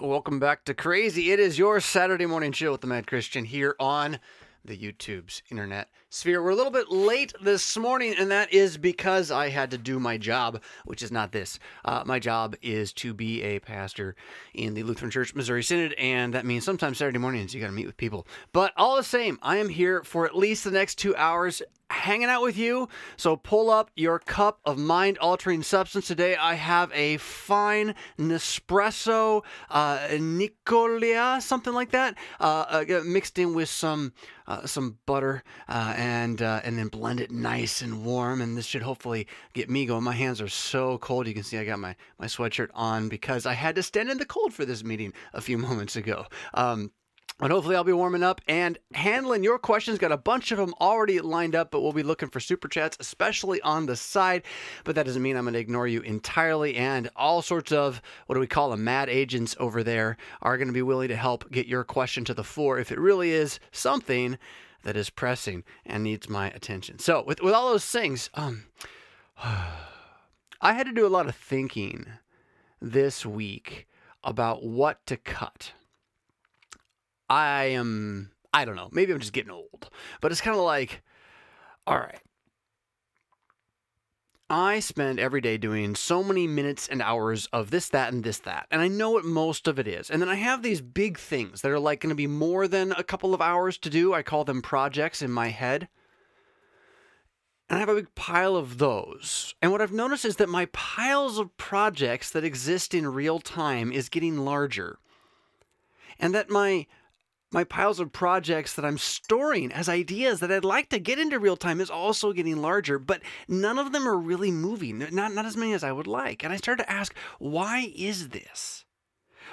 Welcome back to Crazy. It is your Saturday morning chill with the Mad Christian here on the YouTube's internet sphere. We're a little bit late this morning, and that is because I had to do my job, which is not this. Uh, my job is to be a pastor in the Lutheran Church Missouri Synod, and that means sometimes Saturday mornings you got to meet with people. But all the same, I am here for at least the next two hours hanging out with you. So pull up your cup of mind altering substance. Today I have a fine Nespresso uh, Nicolia, something like that, uh, uh, mixed in with some uh, some butter uh, and uh, and then blend it nice and warm. And this should hopefully get me going. My hands are so cold. You can see I got my, my sweatshirt on because I had to stand in the cold for this meeting a few moments ago. Um, but hopefully, I'll be warming up and handling your questions. Got a bunch of them already lined up, but we'll be looking for super chats, especially on the side. But that doesn't mean I'm going to ignore you entirely. And all sorts of what do we call them, mad agents over there are going to be willing to help get your question to the fore if it really is something that is pressing and needs my attention. So, with, with all those things, um, I had to do a lot of thinking this week about what to cut. I am, I don't know, maybe I'm just getting old, but it's kind of like, all right. I spend every day doing so many minutes and hours of this, that, and this, that. And I know what most of it is. And then I have these big things that are like going to be more than a couple of hours to do. I call them projects in my head. And I have a big pile of those. And what I've noticed is that my piles of projects that exist in real time is getting larger. And that my my piles of projects that I'm storing as ideas that I'd like to get into real time is also getting larger, but none of them are really moving. Not, not as many as I would like. And I started to ask, why is this?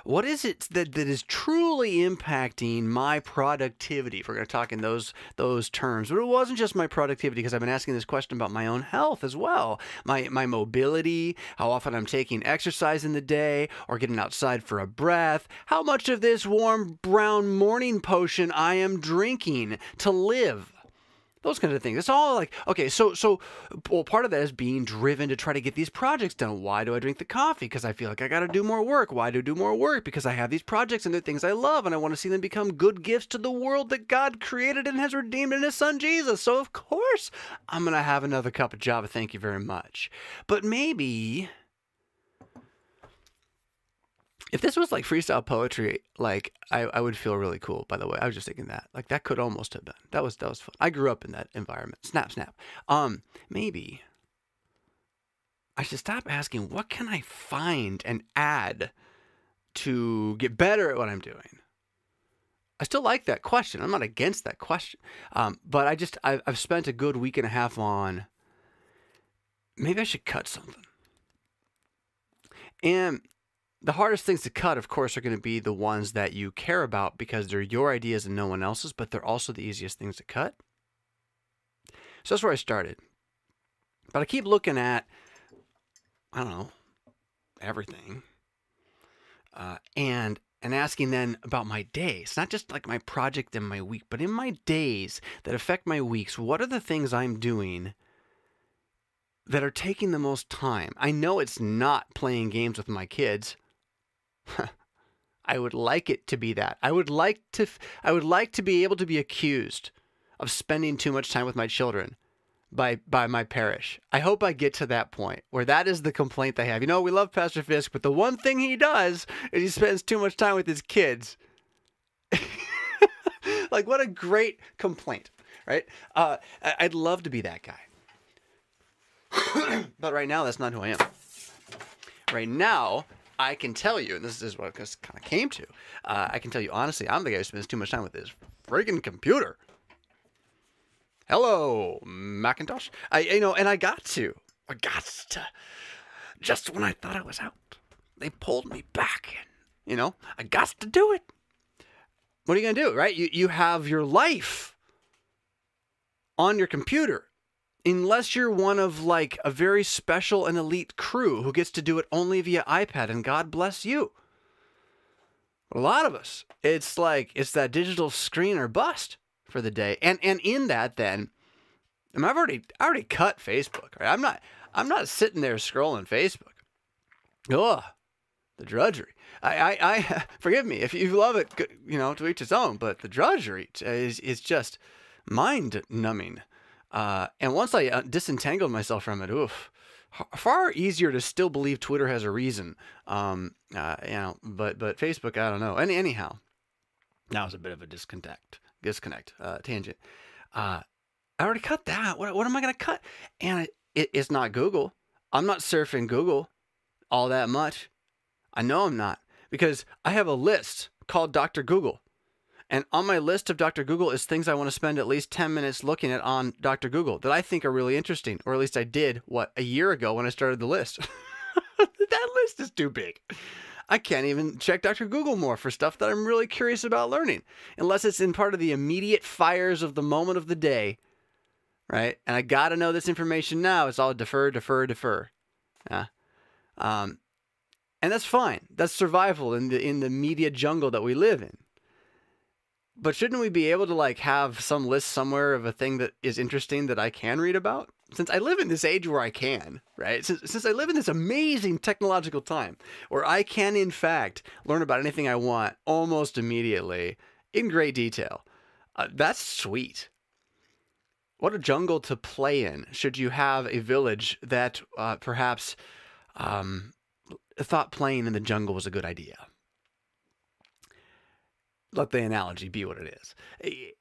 What is it that, that is truly impacting my productivity? If we're going to talk in those those terms, but it wasn't just my productivity because I've been asking this question about my own health as well, my my mobility, how often I'm taking exercise in the day or getting outside for a breath, how much of this warm brown morning potion I am drinking to live those kinds of things. It's all like, okay, so so well, part of that is being driven to try to get these projects done. Why do I drink the coffee? Because I feel like I got to do more work. Why do I do more work? Because I have these projects and they're things I love, and I want to see them become good gifts to the world that God created and has redeemed in His Son Jesus. So of course I'm gonna have another cup of Java. Thank you very much. But maybe if this was like freestyle poetry, like I, I would feel really cool. By the way, I was just thinking that like that could almost have been that was that was fun. I grew up in that environment. Snap, snap. Um, maybe I should stop asking what can I find and add to get better at what I'm doing. I still like that question. I'm not against that question, um, but I just I've, I've spent a good week and a half on. Maybe I should cut something. And the hardest things to cut, of course, are going to be the ones that you care about because they're your ideas and no one else's, but they're also the easiest things to cut. So that's where I started. But I keep looking at, I don't know, everything, uh, and and asking then about my days, not just like my project and my week, but in my days that affect my weeks. What are the things I'm doing? That are taking the most time. I know it's not playing games with my kids. I would like it to be that. I would like to I would like to be able to be accused of spending too much time with my children by by my parish. I hope I get to that point where that is the complaint they have. You know, we love Pastor Fisk, but the one thing he does is he spends too much time with his kids. like what a great complaint, right? Uh, I'd love to be that guy. but right now that's not who I am. Right now, I can tell you, and this is what this kind of came to. Uh, I can tell you honestly, I'm the guy who spends too much time with this freaking computer. Hello, Macintosh. I, you know, and I got to, I got to. Just when I thought I was out, they pulled me back in. You know, I got to do it. What are you gonna do, right? You you have your life on your computer unless you're one of like a very special and elite crew who gets to do it only via iPad, and God bless you. A lot of us, it's like it's that digital screen or bust for the day, and and in that, then I have already I already cut Facebook. Right? I'm not I'm not sitting there scrolling Facebook. Ugh, the drudgery. I, I, I forgive me if you love it, you know, to each his own. But the drudgery is is just mind numbing. Uh, and once I uh, disentangled myself from it, oof, far easier to still believe Twitter has a reason. Um, uh, you know, but but Facebook, I don't know. Any anyhow, that was a bit of a disconnect, disconnect, uh, tangent. Uh, I already cut that. What, what am I going to cut? And it, it, it's not Google. I'm not surfing Google all that much. I know I'm not because I have a list called Dr. Google. And on my list of Dr. Google is things I want to spend at least 10 minutes looking at on Dr. Google that I think are really interesting, or at least I did, what, a year ago when I started the list. that list is too big. I can't even check Dr. Google more for stuff that I'm really curious about learning, unless it's in part of the immediate fires of the moment of the day right? And I got to know this information now. It's all defer, defer, defer. Yeah. Um, and that's fine. That's survival in the in the media jungle that we live in. But shouldn't we be able to like have some list somewhere of a thing that is interesting that I can read about? Since I live in this age where I can, right? Since, since I live in this amazing technological time where I can, in fact, learn about anything I want almost immediately in great detail. Uh, that's sweet. What a jungle to play in should you have a village that uh, perhaps um, thought playing in the jungle was a good idea. Let the analogy be what it is. Eh,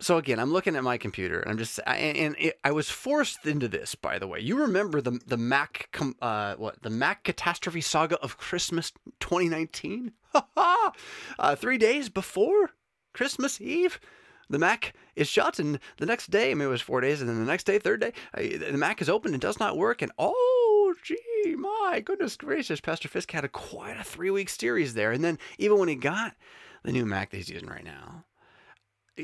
so again, I'm looking at my computer, and I'm just, and, and it, I was forced into this. By the way, you remember the the Mac, uh, what the Mac catastrophe saga of Christmas 2019? uh, three days before Christmas Eve, the Mac is shut, and the next day, I mean, it was four days, and then the next day, third day, the Mac is open and does not work, and oh, gee, my goodness gracious, Pastor Fisk had a quite a three week series there, and then even when he got the new Mac that he's using right now,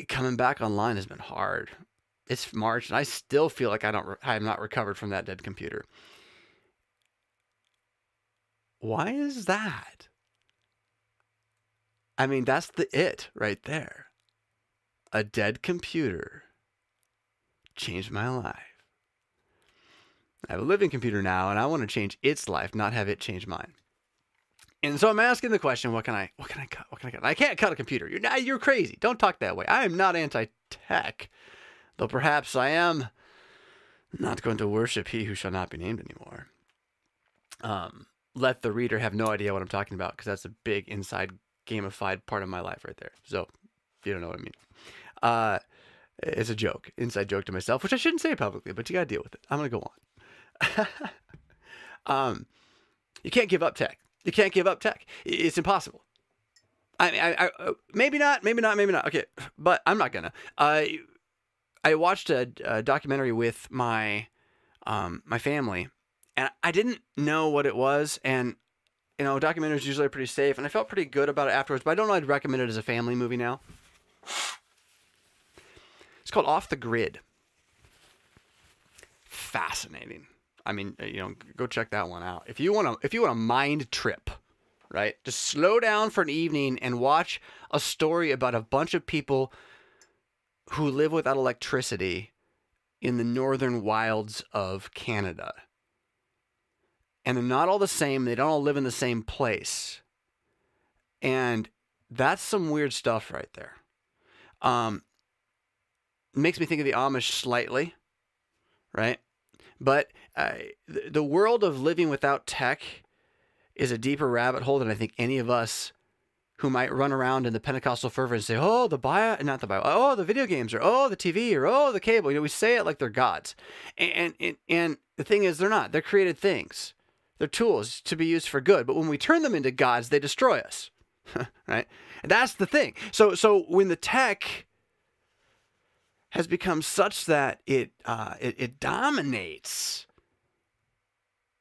coming back online has been hard. It's March, and I still feel like I don't, I am not recovered from that dead computer. Why is that? I mean, that's the it right there a dead computer changed my life. I have a living computer now, and I want to change its life, not have it change mine. And so I'm asking the question: What can I? What can I cut? What can I cut? I can't cut a computer. You're you're crazy. Don't talk that way. I am not anti-tech, though perhaps I am not going to worship he who shall not be named anymore. Um, let the reader have no idea what I'm talking about because that's a big inside gamified part of my life right there. So you don't know what I mean. Uh, it's a joke, inside joke to myself, which I shouldn't say publicly, but you got to deal with it. I'm to go on. um, you can't give up tech. You can't give up tech. It's impossible. I, I, I uh, maybe not, maybe not, maybe not. Okay, but I'm not gonna. I, I watched a, a documentary with my, um, my family, and I didn't know what it was, and you know, documentaries usually are pretty safe, and I felt pretty good about it afterwards. But I don't know. I'd recommend it as a family movie now. It's called Off the Grid. Fascinating. I mean, uh, you know, go check that one out. If you want to if you want a mind trip, right? Just slow down for an evening and watch a story about a bunch of people who live without electricity in the northern wilds of Canada. And they're not all the same, they don't all live in the same place. And that's some weird stuff right there. Um, makes me think of the Amish slightly, right? But uh, the world of living without tech is a deeper rabbit hole than I think any of us who might run around in the Pentecostal fervor and say, "Oh, the bio, not the bio, oh, the video games, or oh, the TV, or oh, the cable." You know, we say it like they're gods, and and and the thing is, they're not. They're created things. They're tools to be used for good. But when we turn them into gods, they destroy us, right? And that's the thing. So so when the tech has become such that it, uh, it, it dominates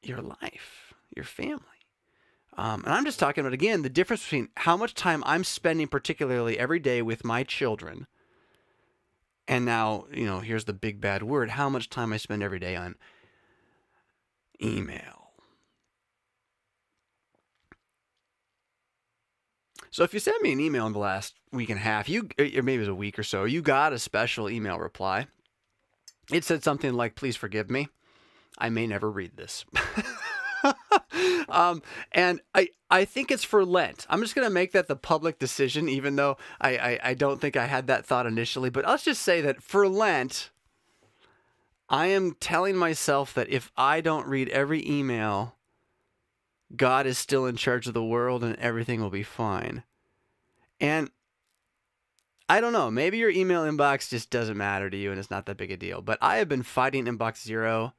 your life, your family. Um, and I'm just talking about, again, the difference between how much time I'm spending, particularly every day, with my children. And now, you know, here's the big bad word how much time I spend every day on email. So if you sent me an email in the last week and a half, you or maybe it was a week or so, you got a special email reply. It said something like, "Please forgive me. I may never read this." um, and I, I think it's for Lent. I'm just going to make that the public decision, even though I, I, I don't think I had that thought initially. But let's just say that for Lent, I am telling myself that if I don't read every email, God is still in charge of the world and everything will be fine. And I don't know, maybe your email inbox just doesn't matter to you and it's not that big a deal. But I have been fighting inbox zero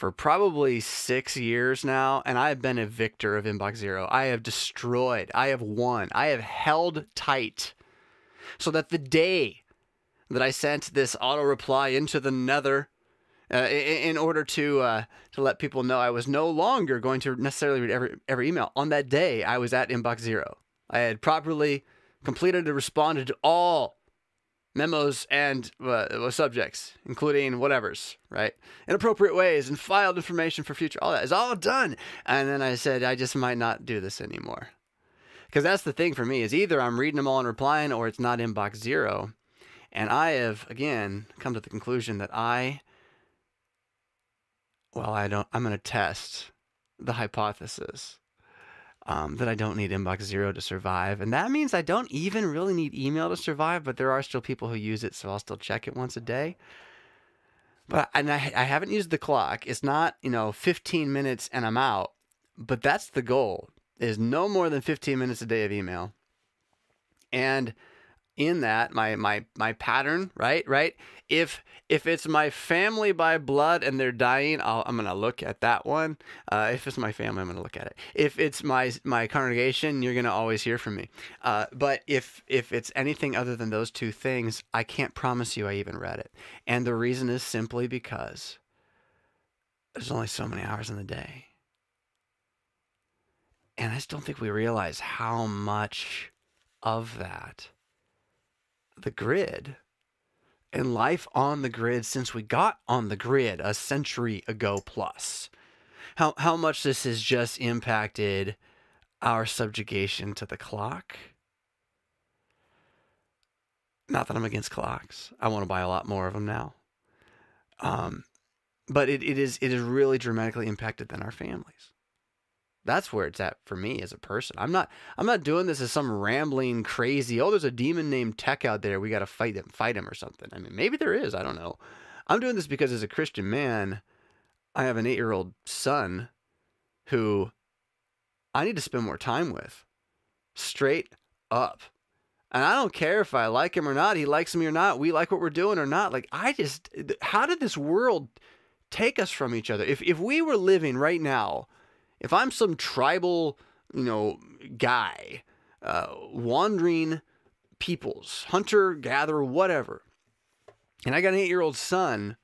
for probably six years now, and I have been a victor of inbox zero. I have destroyed, I have won, I have held tight so that the day that I sent this auto reply into the nether uh, in, order to uh, to let people know I was no longer going to necessarily read every every email. On that day, I was at inbox zero. I had properly completed and responded to all memos and uh, subjects, including whatever's right, in appropriate ways, and filed information for future. All that is all done. And then I said, I just might not do this anymore, because that's the thing for me is either I'm reading them all and replying, or it's not inbox zero. And I have again come to the conclusion that I well, I don't. I'm going to test the hypothesis um, that I don't need inbox zero to survive, and that means I don't even really need email to survive. But there are still people who use it, so I'll still check it once a day. But and I, I haven't used the clock. It's not you know 15 minutes and I'm out, but that's the goal: is no more than 15 minutes a day of email. And in that my my my pattern right right? If if it's my family by blood and they're dying i am gonna look at that one. Uh, if it's my family i'm gonna look at it. If it's my my congregation you're gonna always hear from me. Uh, but if if it's anything other than those two things i can't promise you i even read it. And the reason is simply because there's only so many hours in the day. And i just don't think we realize how much of that the grid and life on the grid since we got on the grid a century ago plus. How, how much this has just impacted our subjugation to the clock. Not that I'm against clocks. I want to buy a lot more of them now. Um, but it, it is it is really dramatically impacted than our families. That's where it's at for me as a person. I'm not I'm not doing this as some rambling crazy, oh there's a demon named Tech out there, we got to fight him, fight him or something. I mean, maybe there is, I don't know. I'm doing this because as a Christian man, I have an 8-year-old son who I need to spend more time with. Straight up. And I don't care if I like him or not, he likes me or not, we like what we're doing or not. Like I just how did this world take us from each other? If if we were living right now if I'm some tribal, you know, guy, uh, wandering peoples, hunter, gatherer, whatever, and I got an eight year old son,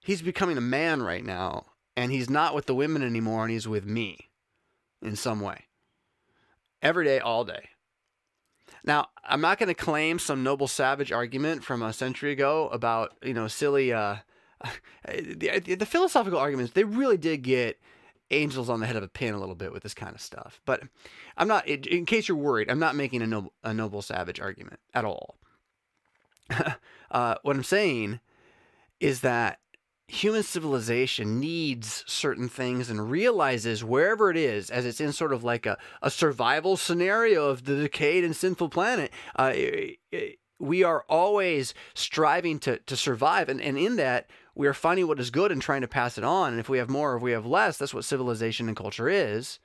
he's becoming a man right now, and he's not with the women anymore, and he's with me in some way. Every day, all day. Now, I'm not going to claim some noble savage argument from a century ago about, you know, silly, uh, the, the philosophical arguments, they really did get angels on the head of a pin a little bit with this kind of stuff. But I'm not, in case you're worried, I'm not making a noble, a noble savage argument at all. uh, what I'm saying is that human civilization needs certain things and realizes wherever it is, as it's in sort of like a, a survival scenario of the decayed and sinful planet, uh, it, it, we are always striving to, to survive. And, and in that, we are finding what is good and trying to pass it on. And if we have more or if we have less, that's what civilization and culture is.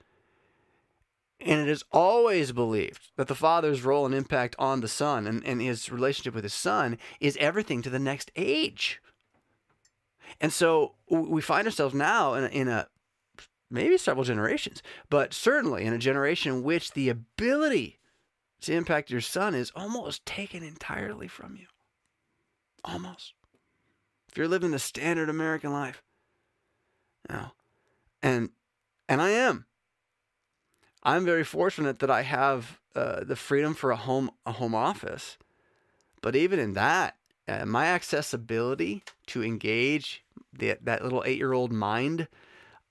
And it is always believed that the father's role and impact on the son and, and his relationship with his son is everything to the next age. And so we find ourselves now in a, in a maybe several generations, but certainly in a generation in which the ability to impact your son is almost taken entirely from you. Almost if you're living the standard American life. Know, and and I am. I'm very fortunate that I have uh, the freedom for a home a home office, but even in that, uh, my accessibility to engage the, that little eight year old mind,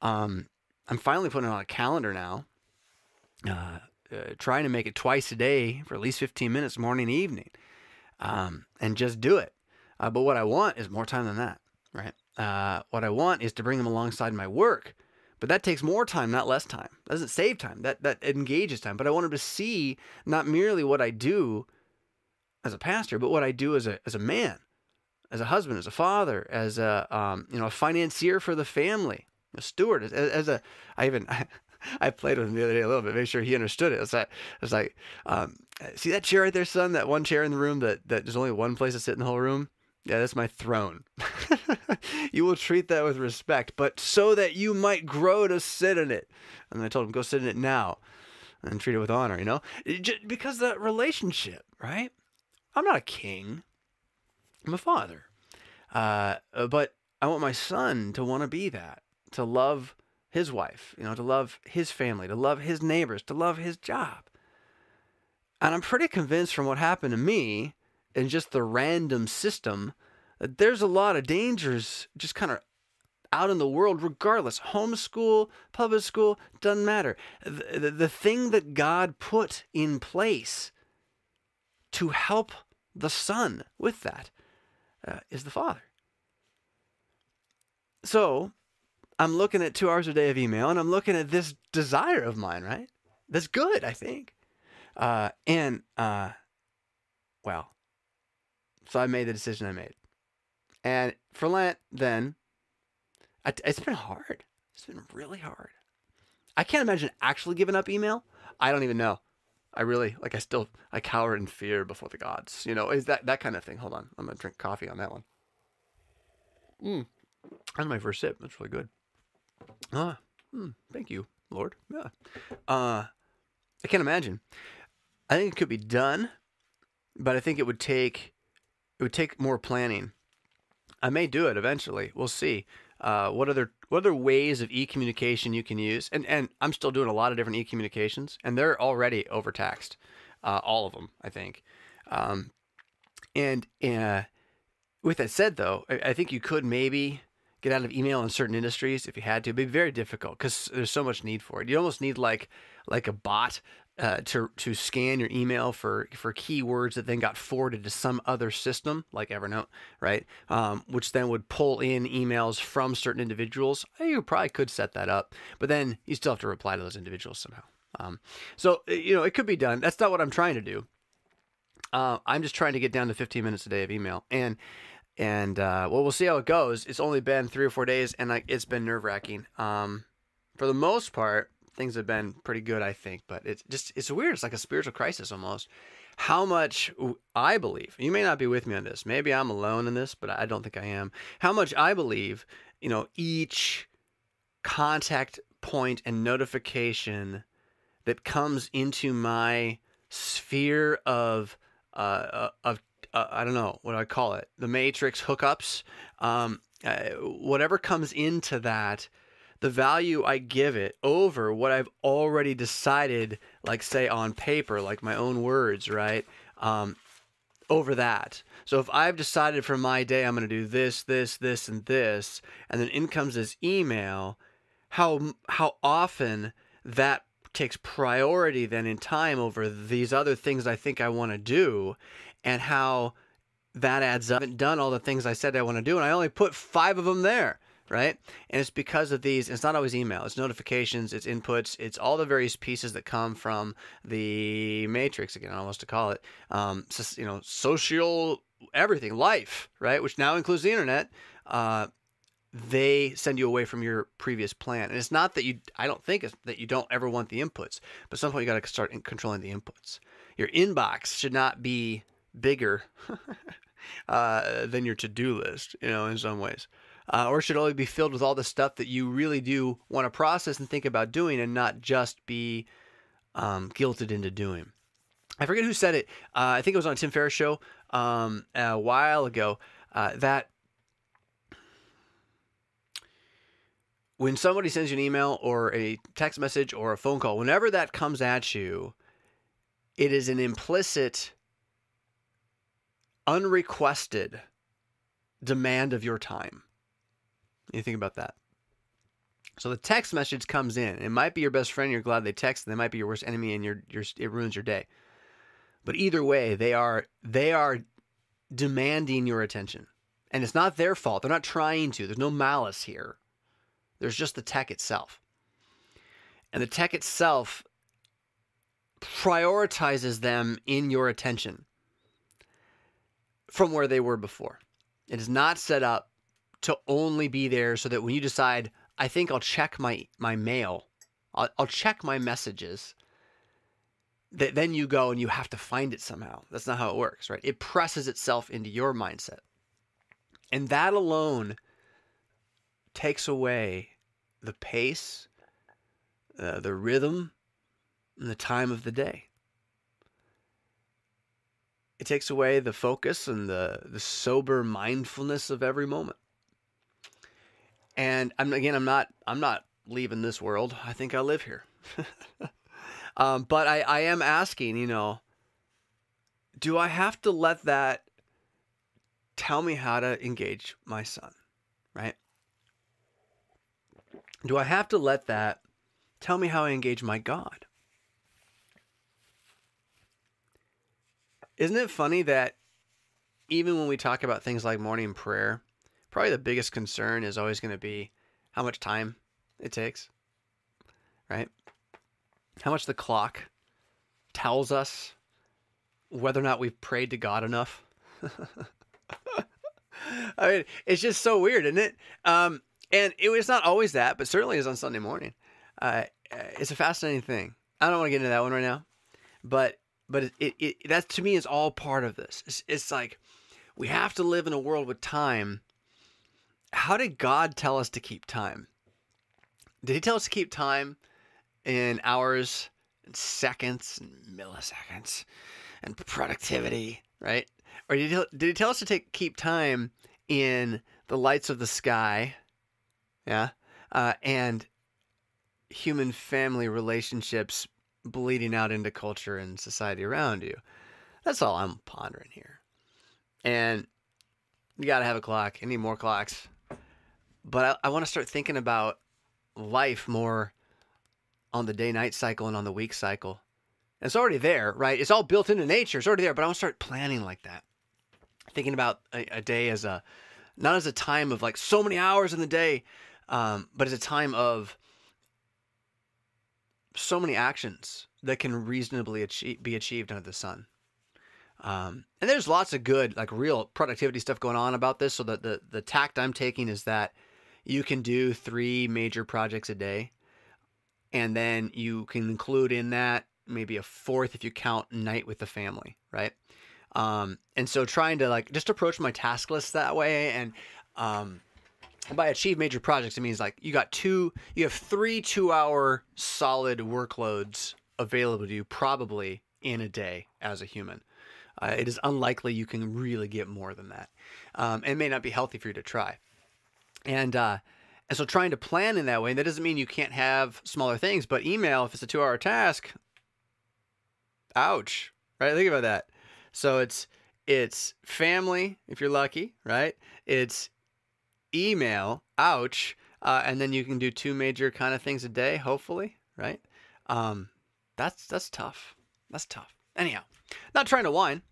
um, I'm finally putting on a calendar now. Uh, uh, trying to make it twice a day for at least 15 minutes, morning and evening, um, and just do it. Uh, but what I want is more time than that, right? Uh, what I want is to bring them alongside my work, But that takes more time, not less time. That doesn't save time. That that engages time. But I want him to see not merely what I do as a pastor, but what I do as a as a man, as a husband, as a father, as a um, you know a financier for the family, a steward, as, as a I even I played with him the other day a little bit, make sure he understood it. It's like it's like um, see that chair right there, son. That one chair in the room that that there's only one place to sit in the whole room. Yeah, that's my throne. you will treat that with respect, but so that you might grow to sit in it. And I told him, go sit in it now and treat it with honor, you know? Because that relationship, right? I'm not a king, I'm a father. Uh, but I want my son to want to be that, to love his wife, you know, to love his family, to love his neighbors, to love his job. And I'm pretty convinced from what happened to me and just the random system there's a lot of dangers just kind of out in the world regardless. Homeschool public school doesn't matter. The, the, the, thing that god put in place to help the son with that uh, is the father. So i'm looking at two hours a day of email and i'm looking at this desire of mine right? That's good i think. Uh, and uh, well so I made the decision I made. And for Lent, then, I, it's been hard. It's been really hard. I can't imagine actually giving up email. I don't even know. I really like. I still I cower in fear before the gods. You know, is that that kind of thing? Hold on, I'm gonna drink coffee on that one. Mm. That's my first sip. That's really good. Ah, mm, thank you, Lord. Yeah. Uh, I can't imagine. I think it could be done, but I think it would take it would take more planning. I may do it eventually. We'll see. Uh, what other what other ways of e-communication you can use? And and I'm still doing a lot of different e-communications, and they're already overtaxed. Uh, all of them, I think. Um, and uh, with that said, though, I, I, think you could maybe get out of email in certain industries if you had to. It'd be very difficult because there's so much need for it. You almost need like like a bot uh, to to scan your email for for keywords that then got forwarded to some other system like Evernote, right? Um, which then would pull in emails from certain individuals. You probably could set that up, but then you still have to reply to those individuals somehow. Um, so uh, you know it could be done. That's not what I'm trying to do. Uh, I'm just trying to get down to 15 minutes a day of email, and and uh, well, we'll see how it goes. It's only been three or four days, and I, it's been nerve wracking. Um, for the most part, things have been pretty good, I think. But it's just it's weird. It's like a spiritual crisis almost. How much I believe you may not be with me on this. Maybe I'm alone in this, but I don't think I am. How much I believe, you know, each contact point and notification that comes into my sphere of uh, uh of uh, I don't know what I call it, the matrix hookups, um, uh, whatever comes into that the value I give it over what I've already decided, like say on paper, like my own words, right? Um, over that. So if I've decided for my day I'm going to do this, this, this, and this, and then in comes this email, how how often that takes priority then in time over these other things I think I want to do, and how that adds up. I haven't done all the things I said I want to do, and I only put five of them there right? And it's because of these, it's not always email, it's notifications, it's inputs, it's all the various pieces that come from the matrix, again, I almost to call it, um, you know, social everything, life, right? Which now includes the internet. Uh, they send you away from your previous plan. And it's not that you, I don't think it's that you don't ever want the inputs, but some point you got to start controlling the inputs. Your inbox should not be bigger uh, than your to do list, you know, in some ways uh, or should only be filled with all the stuff that you really do want to process and think about doing and not just be um, guilted into doing. I forget who said it. Uh, I think it was on Tim Ferriss show um, a while ago. Uh, that when somebody sends you an email or a text message or a phone call, whenever that comes at you, it is an implicit, unrequested demand of your time. You think about that. So the text message comes in. It might be your best friend. You're glad they text. They might be your worst enemy, and your your it ruins your day. But either way, they are they are demanding your attention, and it's not their fault. They're not trying to. There's no malice here. There's just the tech itself. And the tech itself prioritizes them in your attention from where they were before. It is not set up to only be there so that when you decide, I think I'll check my, my mail, I'll, I'll check my messages, that then you go and you have to find it somehow. That's not how it works, right? It presses itself into your mindset. And that alone takes away the pace, uh, the rhythm, and the time of the day. It takes away the focus and the, the sober mindfulness of every moment. And I'm again, I'm not, I'm not leaving this world. I think I live here. um, but I, I am asking, you know, do I have to let that tell me how to engage my son, right? Do I have to let that tell me how I engage my God? Isn't it funny that even when we talk about things like morning prayer, probably the biggest concern is always going to be how much time it takes, right? How much the clock tells us whether or not we've prayed to God enough. I mean, it's just so weird, isn't it? Um, and it was not always that, but certainly is on Sunday morning. Uh, it's a fascinating thing. I don't want to get into that one right now, but but it, it, it that to me is all part of this. It's, it's like we have to live in a world with time. How did God tell us to keep time? Did He tell us to keep time in hours and seconds and milliseconds and productivity, right? Or did he, did he tell us to take keep time in the lights of the sky yeah. Uh, and human family relationships bleeding out into culture and society around you. That's all I'm pondering here. And you got to have a clock. I need more clocks. But I, I want to start thinking about life more on the day night cycle and on the week cycle. And it's already there, right? It's all built into nature. It's already there, but I want to start planning like that. Thinking about a, a day as a, not as a time of like so many hours in the day, um, but as a time of so many actions that can reasonably achieve, be achieved under the sun. Um, and there's lots of good, like real productivity stuff going on about this. So that the the tact I'm taking is that you can do three major projects a day, and then you can include in that maybe a fourth if you count night with the family, right? Um, and so trying to like just approach my task list that way and um, by achieve major projects, it means like you got two, you have three two hour solid workloads available to you probably in a day as a human. Uh, it is unlikely you can really get more than that. Um, and it may not be healthy for you to try. And, uh, and so trying to plan in that way, and that doesn't mean you can't have smaller things, but email, if it's a two hour task, ouch, right? Think about that. So it's, it's family, if you're lucky, right? It's email, ouch, uh, and then you can do two major kind of things a day, hopefully, right? Um, that's that's tough. That's tough. Anyhow, not trying to whine.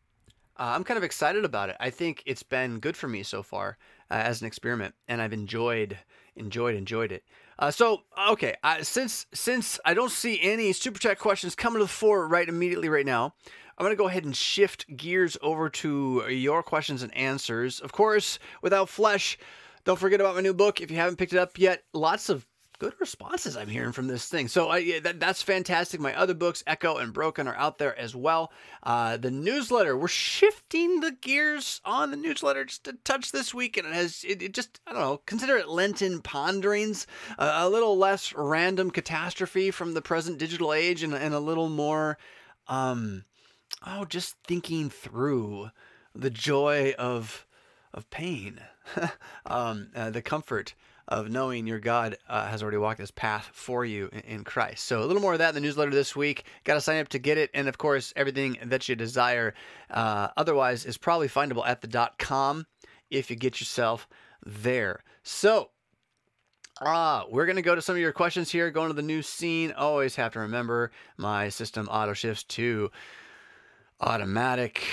Uh, I'm kind of excited about it. I think it's been good for me so far uh, as an experiment, and I've enjoyed, enjoyed, enjoyed it. Uh, so okay, since since I don't see any super chat questions coming to the fore right immediately right now, I'm going to go ahead and shift gears over to your questions and answers. Of course, without flesh. Don't forget about my new book if you haven't picked it up yet. Lots of good responses I'm hearing from this thing. So I, that, that's fantastic. My other books, Echo and Broken, are out there as well. Uh, the newsletter, we're shifting the gears on the newsletter just a touch this week, and it has it, it just I don't know. Consider it Lenten ponderings, a little less random catastrophe from the present digital age, and, and a little more, um, oh, just thinking through the joy of of pain, um, uh, the comfort of knowing your God uh, has already walked this path for you in, in, Christ. So a little more of that in the newsletter this week. Got to sign up to get it, and of course, everything that you desire. Uh, otherwise, is probably findable at the dot com if you get yourself there. So. Ah, we're going to go to some of your questions here. Going to the new scene. Always have to remember my system auto shifts to automatic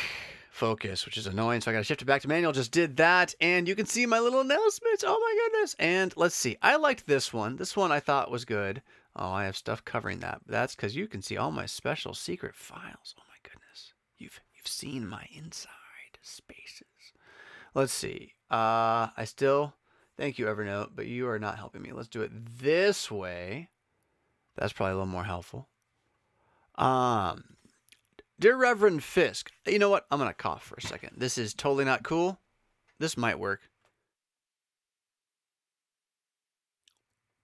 focus, which is annoying. So I got to shift it back to manual. Just did that. And you can see my little announcements. Oh my goodness. And let's see. I liked this one. This one I thought was good. Oh, I have stuff covering that. That's because you can see all my special secret files. Oh my goodness. You've you've seen my inside spaces. Let's see. Uh I still thank you, Evernote, but you are not helping me. Let's do it this way. That's probably a little more helpful. Um Dear Reverend Fisk, you know what? I'm gonna cough for a second. This is totally not cool. This might work.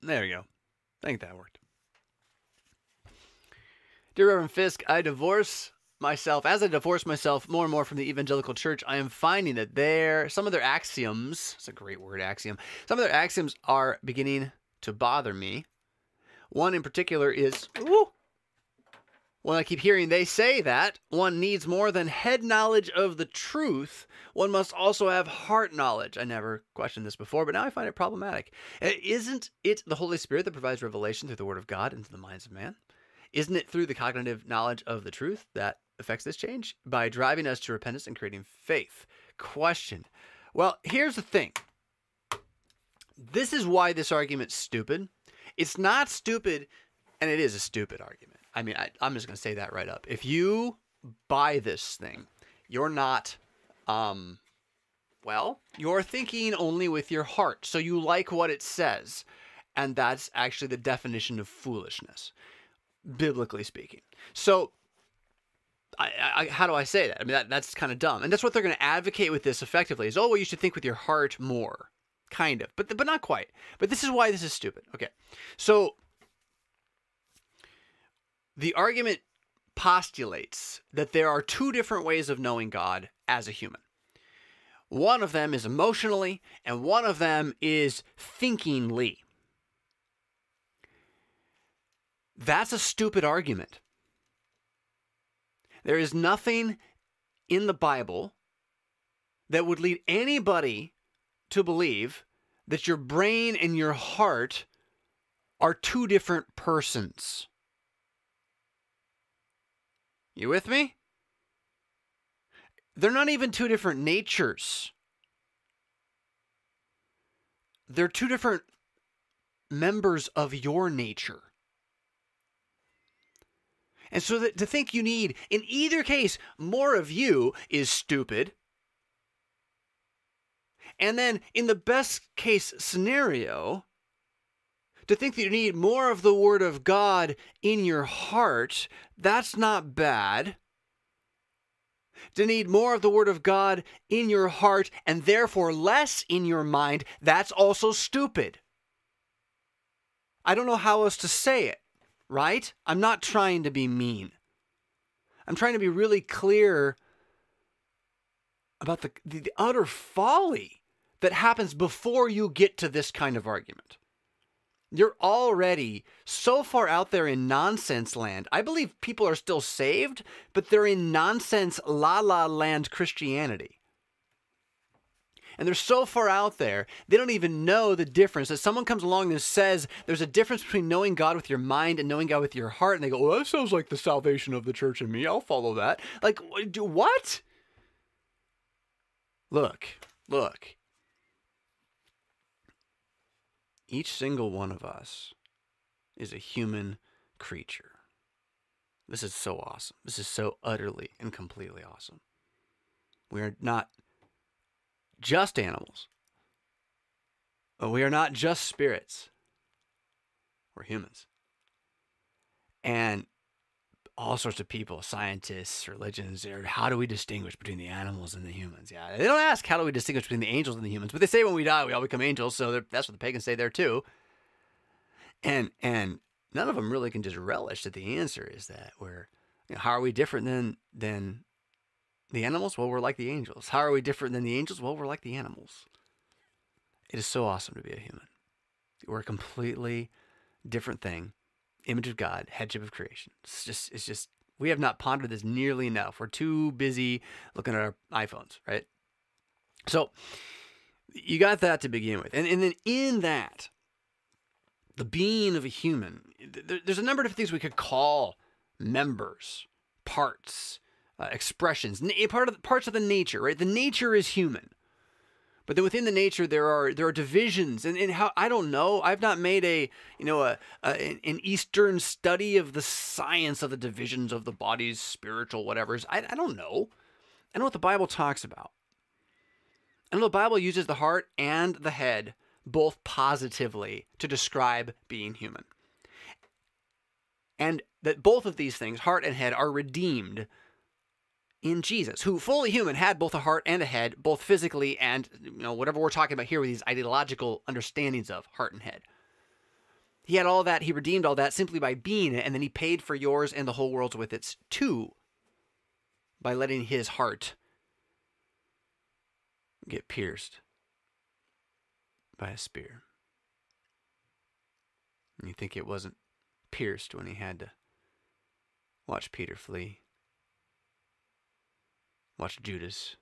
There we go. I think that worked. Dear Reverend Fisk, I divorce myself as I divorce myself more and more from the evangelical church. I am finding that their some of their axioms, it's a great word, axiom. Some of their axioms are beginning to bother me. One in particular is, ooh, well, I keep hearing they say that one needs more than head knowledge of the truth. One must also have heart knowledge. I never questioned this before, but now I find it problematic. Uh, isn't it the Holy Spirit that provides revelation through the Word of God into the minds of man? Isn't it through the cognitive knowledge of the truth that affects this change? By driving us to repentance and creating faith. Question. Well, here's the thing. This is why this argument's stupid. It's not stupid, and it is a stupid argument. I mean, I, I'm just going to say that right up. If you buy this thing, you're not, um, well, you're thinking only with your heart. So you like what it says. And that's actually the definition of foolishness, biblically speaking. So, I, I, how do I say that? I mean, that, that's kind of dumb. And that's what they're going to advocate with this effectively is, oh, well, you should think with your heart more. Kind of, but, but not quite. But this is why this is stupid. Okay. So the argument postulates that there are two different ways of knowing God as a human. One of them is emotionally, and one of them is thinkingly. That's a stupid argument. There is nothing in the Bible that would lead anybody to believe that your brain and your heart are two different persons. You with me? They're not even two different natures. They're two different members of your nature. And so that to think you need, in either case, more of you is stupid. And then, in the best case scenario, to think that you need more of the Word of God in your heart, that's not bad. To need more of the Word of God in your heart and therefore less in your mind, that's also stupid. I don't know how else to say it, right? I'm not trying to be mean. I'm trying to be really clear about the, the, the utter folly that happens before you get to this kind of argument. You're already so far out there in nonsense land. I believe people are still saved, but they're in nonsense la la land Christianity. And they're so far out there, they don't even know the difference. That someone comes along and says there's a difference between knowing God with your mind and knowing God with your heart, and they go, "Well, that sounds like the salvation of the church and me. I'll follow that." Like, what? Look, look. Each single one of us is a human creature. This is so awesome. This is so utterly and completely awesome. We are not just animals, we are not just spirits. We're humans. And all sorts of people, scientists, religions, or how do we distinguish between the animals and the humans? Yeah, they don't ask how do we distinguish between the angels and the humans, but they say when we die we all become angels, so that's what the pagans say there too. And and none of them really can just relish that the answer is that we're you know, how are we different than than the animals? Well, we're like the angels. How are we different than the angels? Well, we're like the animals. It is so awesome to be a human. We're a completely different thing image of God, headship of creation. It's just, it's just, we have not pondered this nearly enough. We're too busy looking at our iPhones, right? So you got that to begin with. And, and then in that, the being of a human, there's a number of different things we could call members, parts, uh, expressions, part of parts of the nature, right? The nature is human. But then within the nature there are there are divisions, and, and how I don't know. I've not made a you know a, a an Eastern study of the science of the divisions of the body's spiritual whatever's. I I don't know. I know what the Bible talks about. I know the Bible uses the heart and the head both positively to describe being human. And that both of these things, heart and head, are redeemed in Jesus, who fully human had both a heart and a head, both physically and you know whatever we're talking about here with these ideological understandings of heart and head. He had all that, he redeemed all that simply by being it, and then he paid for yours and the whole world's with its too by letting his heart get pierced by a spear. And you think it wasn't pierced when he had to watch Peter flee? Watch Judas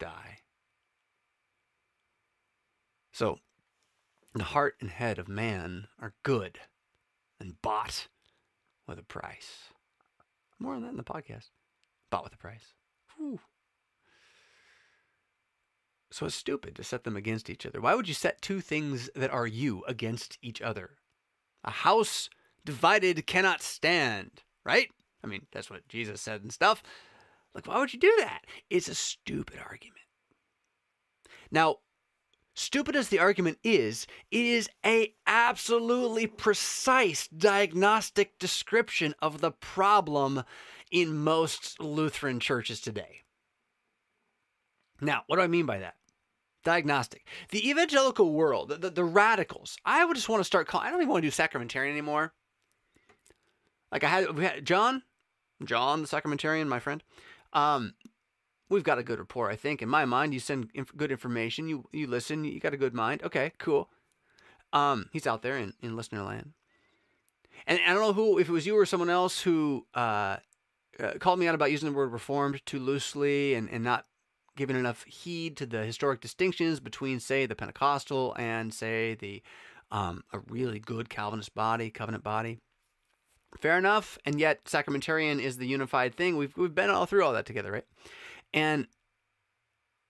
die. So, the heart and head of man are good and bought with a price. More on that in the podcast. Bought with a price. Whew. So it's stupid to set them against each other. Why would you set two things that are you against each other? A house divided cannot stand, right? I mean, that's what Jesus said and stuff. Like, why would you do that? It's a stupid argument. Now, stupid as the argument is, it is a absolutely precise diagnostic description of the problem in most Lutheran churches today. Now, what do I mean by that? Diagnostic. The evangelical world, the, the, the radicals, I would just want to start calling, I don't even want to do sacramentarian anymore. Like I had, we had John, John the sacramentarian, my friend. Um, we've got a good rapport, I think. In my mind, you send inf- good information, you you listen, you got a good mind. Okay, cool. Um, he's out there in, in listener land. And I don't know who, if it was you or someone else who uh, uh, called me out about using the word reformed too loosely and, and not giving enough heed to the historic distinctions between, say, the Pentecostal and, say, the um, a really good Calvinist body, covenant body. Fair enough. And yet, sacramentarian is the unified thing. We've, we've been all through all that together, right? And,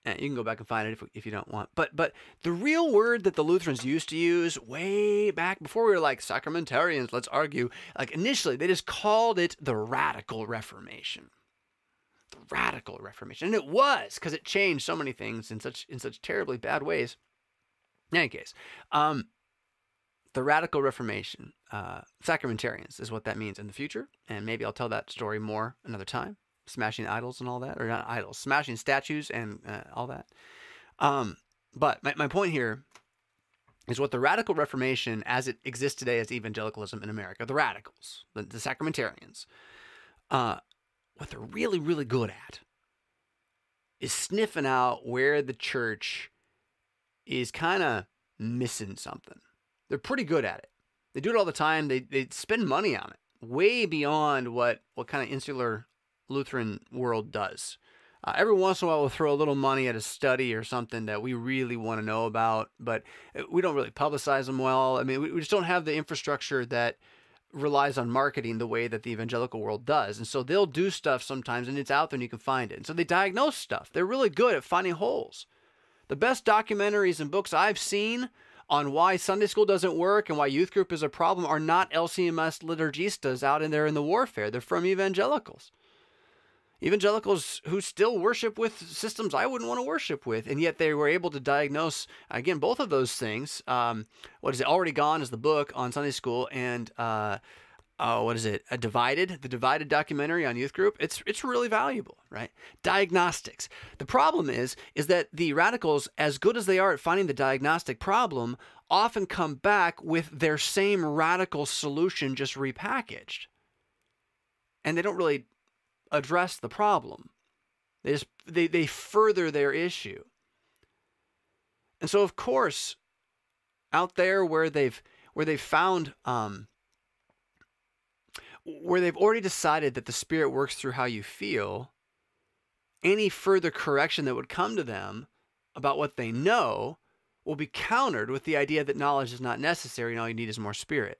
and you can go back and find it if, if you don't want. But but the real word that the Lutherans used to use way back before we were like sacramentarians, let's argue, like initially they just called it the radical reformation. The radical reformation. And it was because it changed so many things in such in such terribly bad ways. In any case, um, the radical reformation uh, sacramentarians is what that means in the future and maybe i'll tell that story more another time smashing idols and all that or not idols smashing statues and uh, all that. Um, but my, my point here is what the radical reformation as it exists today as evangelicalism in america the radicals the, the sacramentarians uh, what they're really really good at is sniffing out where the church is kind of missing something they're pretty good at it. They do it all the time. They they spend money on it, way beyond what what kind of insular Lutheran world does. Uh, every once in a while, we'll throw a little money at a study or something that we really want to know about, but uh, we don't really publicize them well. I mean, we, we just don't have the infrastructure that relies on marketing the way that the evangelical world does. And so they'll do stuff sometimes and it's out there and you can find it. And so they diagnose stuff. They're really good at finding holes. The best documentaries and books I've seen on why Sunday school doesn't work and why youth group is a problem are not LCMS liturgistas out in there in the warfare. They're from evangelicals. Evangelicals who still worship with systems I wouldn't want to worship with, and yet they were able to diagnose again both of those things. Um, what is it? Already Gone is the book on Sunday school, and uh, uh, what is it? A divided, the divided documentary on youth group. It's it's really valuable, right? Diagnostics. The problem is is that the radicals, as good as they are at finding the diagnostic problem, often come back with their same radical solution just repackaged, and they don't really address the problem. They just they they further their issue, and so of course, out there where they've where they've found um, where they've already decided that the Spirit works through how you feel, any further correction that would come to them about what they know will be countered with the idea that knowledge is not necessary and all you need is more Spirit.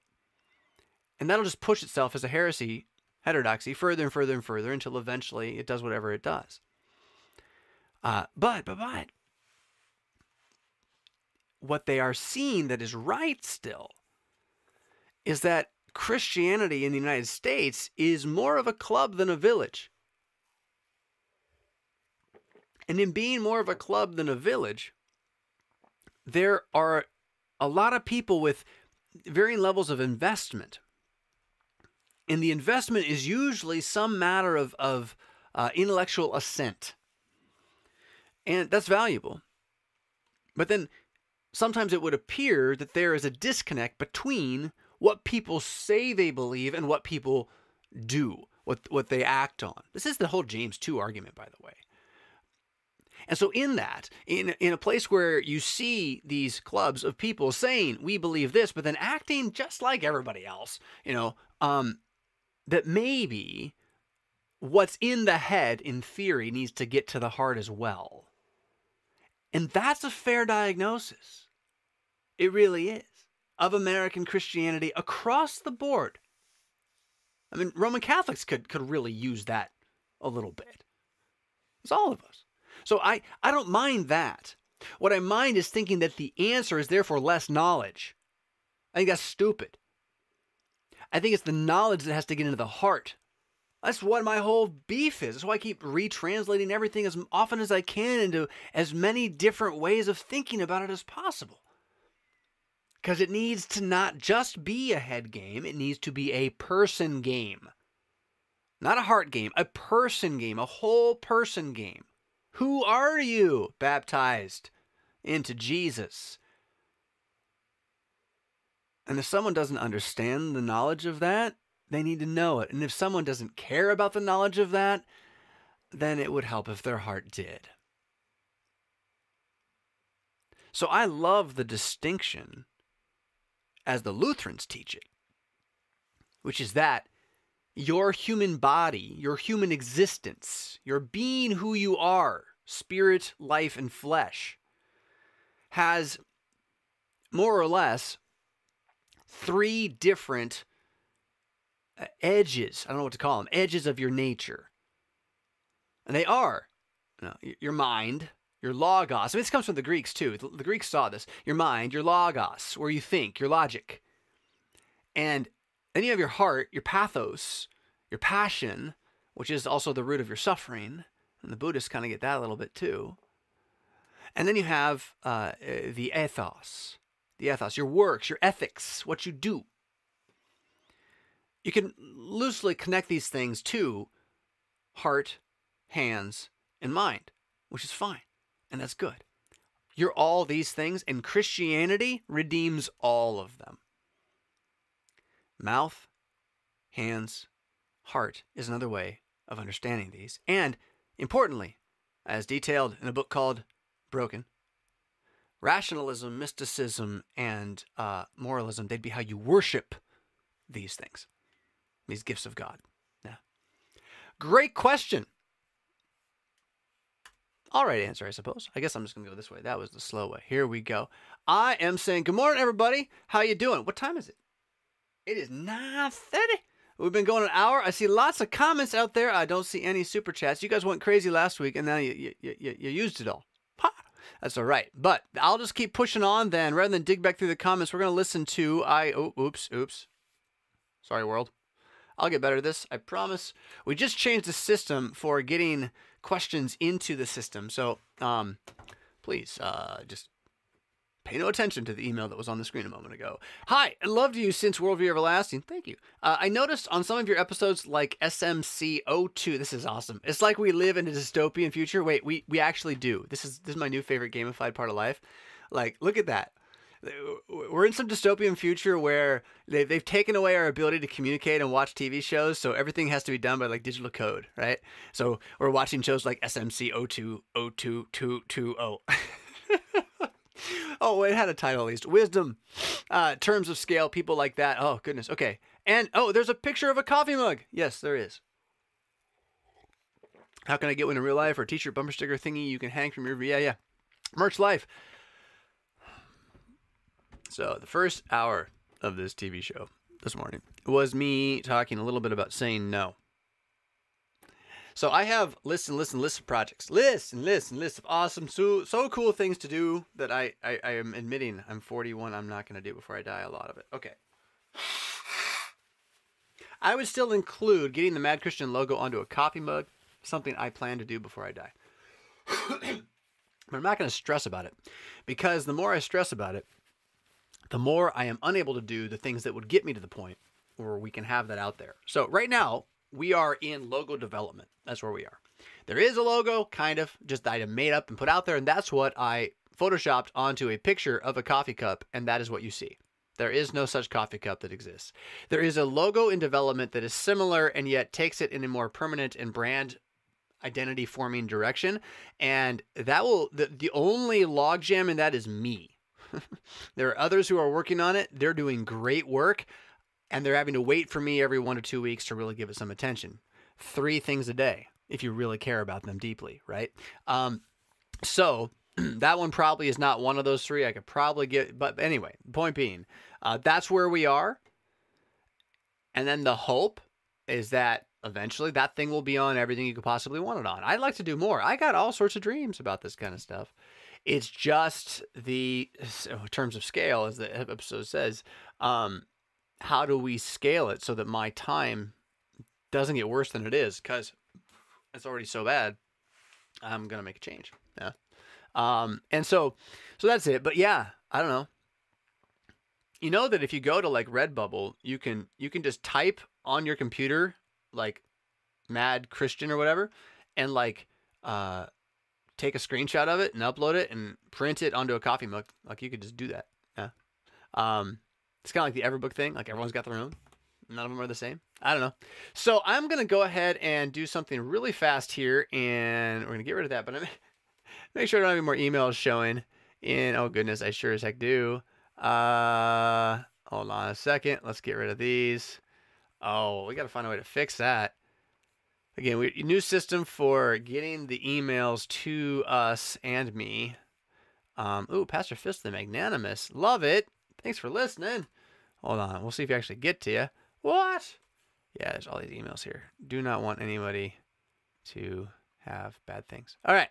And that'll just push itself as a heresy, heterodoxy, further and further and further until eventually it does whatever it does. Uh, but, but, but, what they are seeing that is right still is that Christianity in the United States is more of a club than a village. And in being more of a club than a village, there are a lot of people with varying levels of investment. And the investment is usually some matter of, of uh, intellectual assent. And that's valuable. But then sometimes it would appear that there is a disconnect between what people say they believe and what people do, what, what they act on. This is the whole James 2 argument, by the way. And so, in that, in, in a place where you see these clubs of people saying, we believe this, but then acting just like everybody else, you know, um, that maybe what's in the head, in theory, needs to get to the heart as well. And that's a fair diagnosis. It really is. Of American Christianity across the board. I mean, Roman Catholics could, could really use that a little bit. It's all of us. So I, I don't mind that. What I mind is thinking that the answer is therefore less knowledge. I think that's stupid. I think it's the knowledge that has to get into the heart. That's what my whole beef is. That's why I keep retranslating everything as often as I can into as many different ways of thinking about it as possible. Because it needs to not just be a head game, it needs to be a person game. Not a heart game, a person game, a whole person game. Who are you? Baptized into Jesus. And if someone doesn't understand the knowledge of that, they need to know it. And if someone doesn't care about the knowledge of that, then it would help if their heart did. So I love the distinction as the Lutherans teach it, which is that your human body, your human existence, your being who you are, spirit, life, and flesh, has more or less three different uh, edges. I don't know what to call them edges of your nature. And they are you know, your mind, your logos. I mean, this comes from the Greeks too. The Greeks saw this. Your mind, your logos, where you think, your logic. And then you have your heart, your pathos, your passion, which is also the root of your suffering. And the Buddhists kind of get that a little bit too. And then you have uh, eh, the ethos, the ethos, your works, your ethics, what you do. You can loosely connect these things to heart, hands, and mind, which is fine. And that's good. You're all these things, and Christianity redeems all of them mouth, hands, heart is another way of understanding these. And importantly, as detailed in a book called Broken, rationalism, mysticism, and uh, moralism, they'd be how you worship these things, these gifts of God. Yeah. Great question. All right answer, I suppose. I guess I'm just gonna go this way. That was the slow way. Here we go. I am saying good morning, everybody. How you doing? What time is it? It is 9.30. We've been going an hour. I see lots of comments out there. I don't see any super chats. You guys went crazy last week, and now you, you, you, you used it all. Ha! That's all right. But I'll just keep pushing on then. Rather than dig back through the comments, we're going to listen to I... Oh, oops, oops. Sorry, world. I'll get better at this. I promise. We just changed the system for getting questions into the system. So um, please uh, just Pay no attention to the email that was on the screen a moment ago. Hi, I loved you since Worldview Everlasting. Thank you. Uh, I noticed on some of your episodes, like SMC02, this is awesome. It's like we live in a dystopian future. Wait, we we actually do. This is this is my new favorite gamified part of life. Like, look at that. We're in some dystopian future where they've, they've taken away our ability to communicate and watch TV shows, so everything has to be done by like digital code, right? So we're watching shows like SMC 020220. oh, it had a title at least. Wisdom, uh, terms of scale, people like that. Oh, goodness. Okay. And oh, there's a picture of a coffee mug. Yes, there is. How can I get one in real life or t-shirt bumper sticker thingy you can hang from your yeah yeah merch life. So the first hour of this TV show this morning was me talking a little bit about saying no. So I have lists and lists and lists of projects, lists and lists and lists of awesome, so so cool things to do that I I, I am admitting I'm 41. I'm not going to do before I die. A lot of it. Okay. I would still include getting the Mad Christian logo onto a coffee mug, something I plan to do before I die. but I'm not going to stress about it because the more I stress about it, the more I am unable to do the things that would get me to the point where we can have that out there. So right now, we are in logo development. That's where we are. There is a logo, kind of, just that I made up and put out there, and that's what I photoshopped onto a picture of a coffee cup, and that is what you see. There is no such coffee cup that exists. There is a logo in development that is similar and yet takes it in a more permanent and brand identity forming direction. And that will, the, the only logjam in that is me. there are others who are working on it. They're doing great work and they're having to wait for me every one to two weeks to really give it some attention. Three things a day if you really care about them deeply, right? Um, so that one probably is not one of those three. I could probably get, but anyway, point being, uh, that's where we are. And then the hope is that eventually that thing will be on everything you could possibly want it on. I'd like to do more. I got all sorts of dreams about this kind of stuff. It's just the in terms of scale, as the episode says, um, how do we scale it so that my time doesn't get worse than it is? Because it's already so bad. I'm gonna make a change. Yeah. Um, and so, so that's it. But yeah, I don't know. You know that if you go to like Redbubble, you can you can just type on your computer like Mad Christian or whatever, and like uh, take a screenshot of it and upload it and print it onto a coffee mug. Like you could just do that. Yeah. Um, it's kind of like the Everbook thing. Like everyone's got their own. None of them are the same. I don't know. So I'm gonna go ahead and do something really fast here, and we're gonna get rid of that. But I'm make sure I don't have any more emails showing. In oh goodness, I sure as heck do. Uh, hold on a second. Let's get rid of these. Oh, we got to find a way to fix that. Again, we new system for getting the emails to us and me. Um, ooh, Pastor Fist the Magnanimous. Love it. Thanks for listening. Hold on. We'll see if we actually get to you. What? Yeah, there's all these emails here. Do not want anybody to have bad things. All right.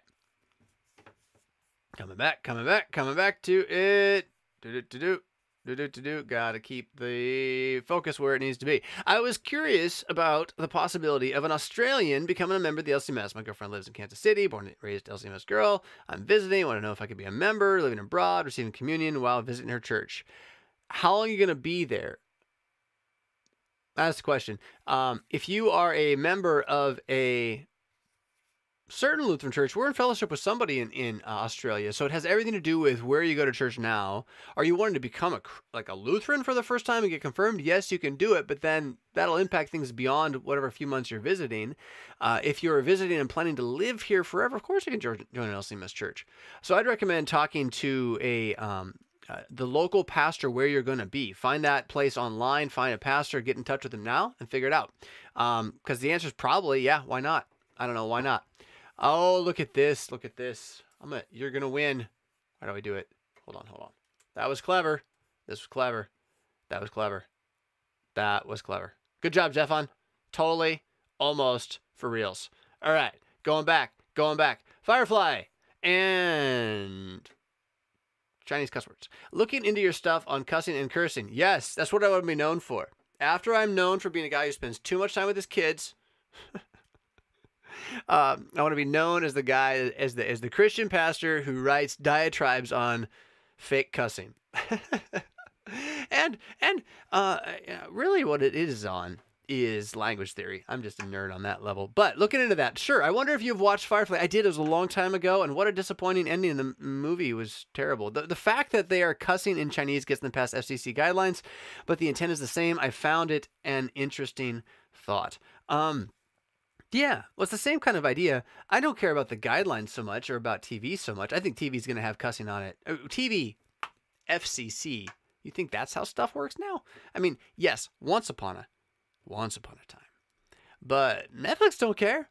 Coming back, coming back, coming back to it. Do do do do. Do, do, do, do. Gotta keep the focus where it needs to be. I was curious about the possibility of an Australian becoming a member of the LCMS. My girlfriend lives in Kansas City, born and raised LCMS girl. I'm visiting. Want to know if I could be a member, living abroad, receiving communion while visiting her church. How long are you going to be there? That's the question. Um, if you are a member of a certain Lutheran church, we're in fellowship with somebody in, in uh, Australia. So it has everything to do with where you go to church now. Are you wanting to become a like a Lutheran for the first time and get confirmed? Yes, you can do it, but then that'll impact things beyond whatever few months you're visiting. Uh, if you're visiting and planning to live here forever, of course you can join an LCMS church. So I'd recommend talking to a um, uh, the local pastor where you're going to be. Find that place online, find a pastor, get in touch with them now, and figure it out. Because um, the answer is probably, yeah, why not? I don't know, why not? Oh, look at this. Look at this. I'm gonna, you're going to win. Why do I do it? Hold on, hold on. That was clever. This was clever. That was clever. That was clever. Good job, Jeffon. Totally, almost for reals. All right, going back, going back. Firefly and Chinese cuss words. Looking into your stuff on cussing and cursing. Yes, that's what I want to be known for. After I'm known for being a guy who spends too much time with his kids, Um, I want to be known as the guy, as the as the Christian pastor who writes diatribes on fake cussing. and and uh, really, what it is on is language theory. I'm just a nerd on that level. But looking into that, sure. I wonder if you've watched Firefly. I did. It was a long time ago, and what a disappointing ending. The movie was terrible. The, the fact that they are cussing in Chinese gets them past FCC guidelines, but the intent is the same. I found it an interesting thought. Um, yeah, well, it's the same kind of idea. I don't care about the guidelines so much or about TV so much. I think TV is going to have cussing on it. Oh, TV, FCC. You think that's how stuff works now? I mean, yes, once upon a, once upon a time, but Netflix don't care.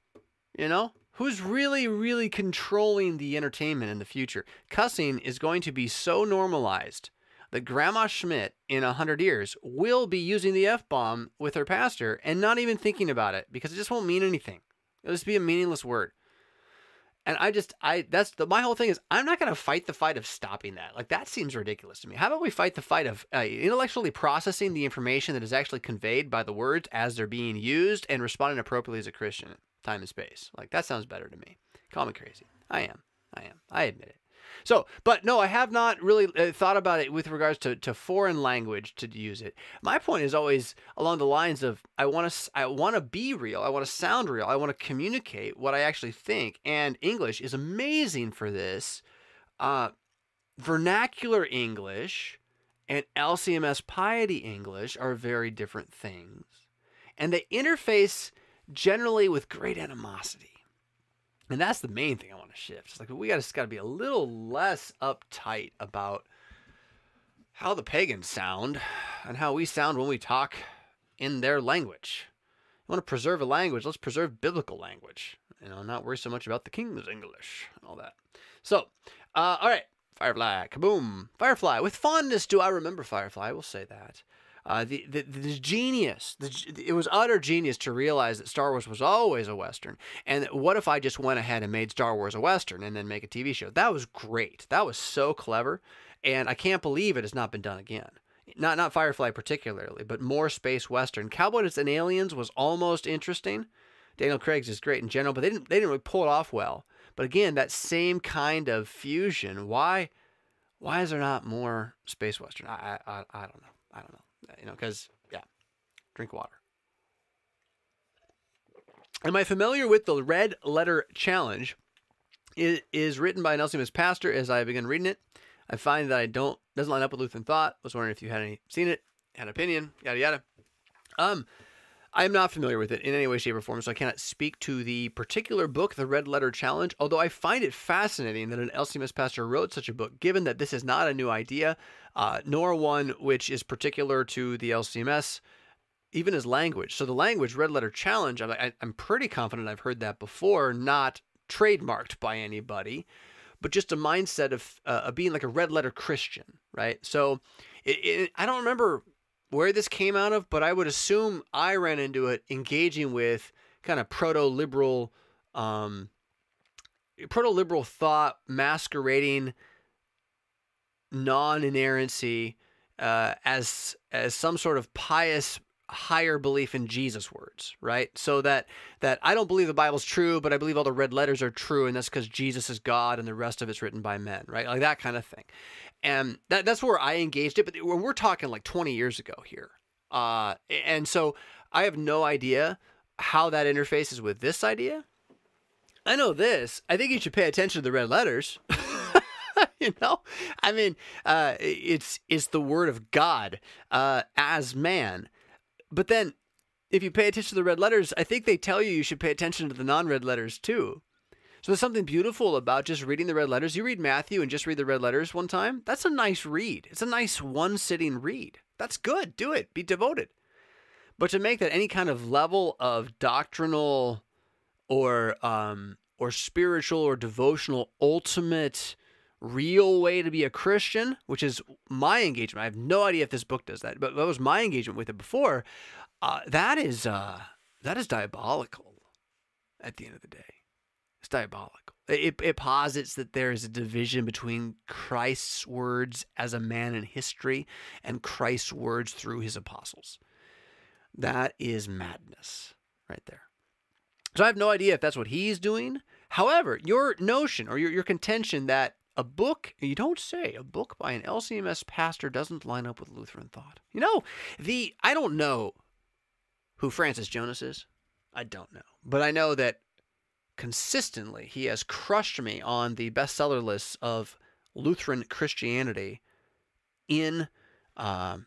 You know, who's really, really controlling the entertainment in the future? Cussing is going to be so normalized that Grandma Schmidt in a hundred years will be using the F bomb with her pastor and not even thinking about it because it just won't mean anything. It'll just be a meaningless word. And I just, I, that's the, my whole thing is I'm not going to fight the fight of stopping that. Like, that seems ridiculous to me. How about we fight the fight of uh, intellectually processing the information that is actually conveyed by the words as they're being used and responding appropriately as a Christian, time and space? Like, that sounds better to me. Call me crazy. I am. I am. I admit it. So, but no, I have not really uh, thought about it with regards to, to foreign language to use it. My point is always along the lines of I want to I want to be real. I want to sound real. I want to communicate what I actually think. And English is amazing for this. Uh, vernacular English and LCMS piety English are very different things, and they interface generally with great animosity. And that's the main thing I want to shift. It's like we got to got to be a little less uptight about how the pagans sound and how we sound when we talk in their language. You want to preserve a language, let's preserve biblical language. You know, not worry so much about the king's English and all that. So, uh, all right, Firefly, kaboom, Firefly. With fondness do I remember Firefly. I will say that. Uh, the, the, the genius, the, it was utter genius to realize that Star Wars was always a Western. And what if I just went ahead and made Star Wars a Western and then make a TV show? That was great. That was so clever. And I can't believe it has not been done again. Not, not Firefly particularly, but more space Western. Cowboys and Aliens was almost interesting. Daniel Craig's is great in general, but they didn't, they didn't really pull it off well. But again, that same kind of fusion. Why, why is there not more space Western? I, I, I don't know. I don't know you know, because, yeah, drink water. Am I familiar with the Red Letter Challenge? It is written by an LCMS pastor as I begin reading it. I find that I don't doesn't line up with Lutheran thought. Was wondering if you had any seen it, had an opinion, yada yada. Um, I am not familiar with it in any way, shape, or form, so I cannot speak to the particular book, The Red Letter Challenge, although I find it fascinating that an LCMS pastor wrote such a book, given that this is not a new idea, uh, nor one which is particular to the LCMS, even as language. So the language, Red Letter Challenge, I'm, I'm pretty confident I've heard that before, not trademarked by anybody, but just a mindset of, uh, of being like a red letter Christian, right? So it, it, I don't remember where this came out of, but I would assume I ran into it engaging with kind of proto liberal, um, proto liberal thought masquerading non inerrancy uh, as as some sort of pious higher belief in Jesus words, right? So that that I don't believe the Bible's true, but I believe all the red letters are true, and that's because Jesus is God and the rest of it's written by men, right? Like that kind of thing and that, that's where I engaged it. But we're talking like 20 years ago here, uh, and so I have no idea how that interfaces with this idea. I know this. I think you should pay attention to the red letters. you know, I mean, uh, it's it's the word of God uh, as man. But then, if you pay attention to the red letters, I think they tell you you should pay attention to the non-red letters too. So there's something beautiful about just reading the red letters. You read Matthew and just read the red letters one time. That's a nice read. It's a nice one sitting read. That's good. Do it. Be devoted. But to make that any kind of level of doctrinal or um, or spiritual or devotional ultimate real way to be a Christian, which is my engagement. I have no idea if this book does that, but that was my engagement with it before. Uh, that is uh, that is diabolical at the end of the day. Diabolical. It, it posits that there is a division between Christ's words as a man in history and Christ's words through his apostles. That is madness right there. So I have no idea if that's what he's doing. However, your notion or your, your contention that a book, you don't say, a book by an LCMS pastor doesn't line up with Lutheran thought. You know, the I don't know who Francis Jonas is. I don't know. But I know that consistently he has crushed me on the bestseller lists of Lutheran Christianity in uh,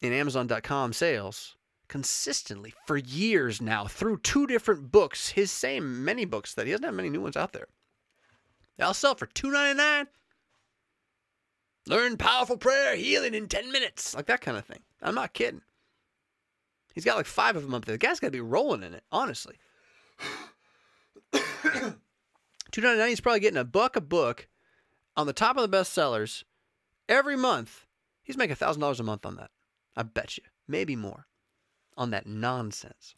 in Amazon.com sales consistently for years now through two different books, his same many books that he doesn't have many new ones out there. They'll sell for two ninety nine. Learn powerful prayer, healing in ten minutes, like that kind of thing. I'm not kidding. He's got like five of them up there. The guy's got to be rolling in it, honestly. Two ninety nine. He's probably getting a buck a book on the top of the bestsellers every month. He's making thousand dollars a month on that. I bet you, maybe more, on that nonsense.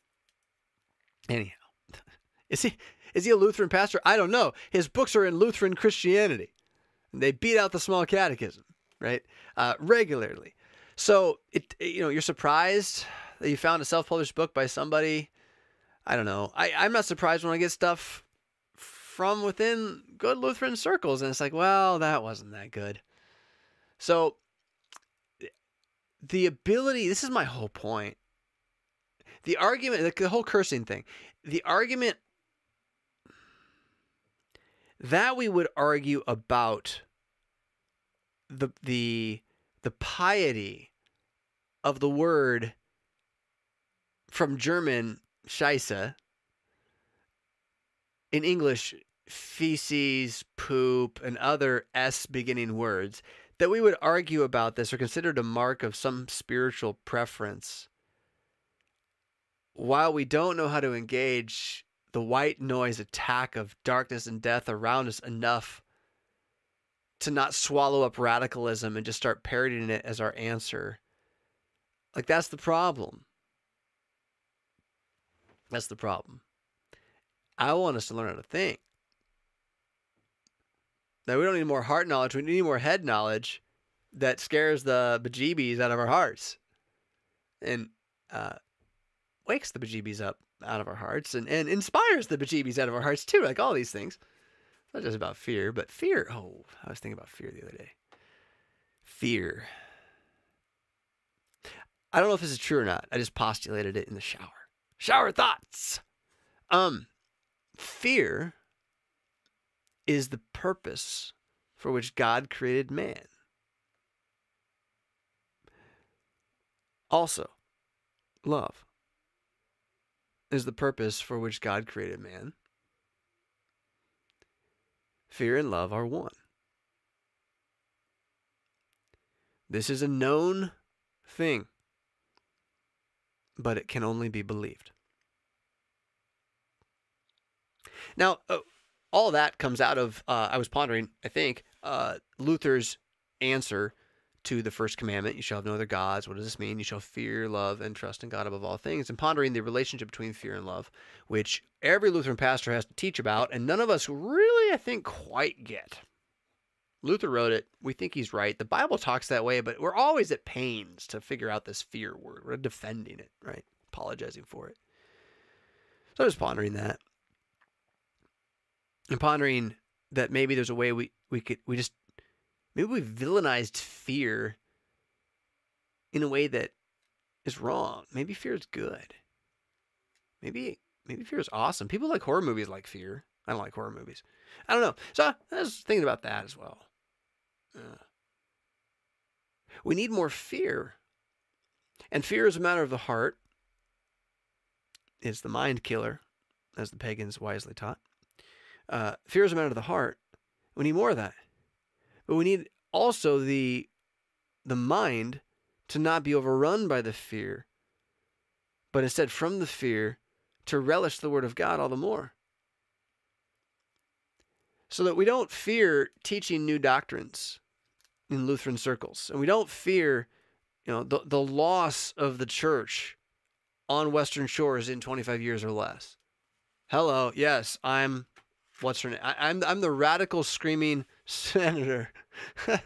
Anyhow, Is he is he a Lutheran pastor? I don't know. His books are in Lutheran Christianity. They beat out the small catechism, right? Uh, regularly. So it you know you're surprised that you found a self-published book by somebody. I don't know. I, I'm not surprised when I get stuff from within good Lutheran circles, and it's like, well, that wasn't that good. So the ability. This is my whole point. The argument, like the whole cursing thing, the argument that we would argue about the the the piety of the word from German Scheiße, in English feces, poop, and other S beginning words, that we would argue about this or considered a mark of some spiritual preference while we don't know how to engage the white noise attack of darkness and death around us enough to not swallow up radicalism and just start parodying it as our answer. Like, that's the problem. That's the problem. I want us to learn how to think. Now, we don't need more heart knowledge. We need more head knowledge that scares the bejeebies out of our hearts and uh, wakes the bejeebies up out of our hearts and, and inspires the bejeebies out of our hearts too, like all these things. Not just about fear, but fear. Oh, I was thinking about fear the other day. Fear. I don't know if this is true or not. I just postulated it in the shower. Shower thoughts. Um, fear is the purpose for which God created man. Also, love is the purpose for which God created man. Fear and love are one. This is a known thing, but it can only be believed. Now, uh, all that comes out of, uh, I was pondering, I think, uh, Luther's answer to the first commandment you shall have no other gods. What does this mean? You shall fear, love, and trust in God above all things. And pondering the relationship between fear and love, which every Lutheran pastor has to teach about, and none of us really, I think, quite get. Luther wrote it. We think he's right. The Bible talks that way, but we're always at pains to figure out this fear word. We're defending it, right? Apologizing for it. So I was pondering that. And pondering that maybe there's a way we, we could we just maybe we villainized fear in a way that is wrong. Maybe fear is good. Maybe maybe fear is awesome. People like horror movies like fear. I don't like horror movies. I don't know. So I was thinking about that as well. Uh, we need more fear. And fear is a matter of the heart. It's the mind killer, as the pagans wisely taught. Uh, fear is a matter of the heart. We need more of that. But we need also the the mind to not be overrun by the fear, but instead from the fear to relish the word of God all the more. So that we don't fear teaching new doctrines in Lutheran circles. And we don't fear, you know, the, the loss of the church on Western shores in 25 years or less. Hello, yes, I'm what's her name? I, I'm I'm the radical screaming senator.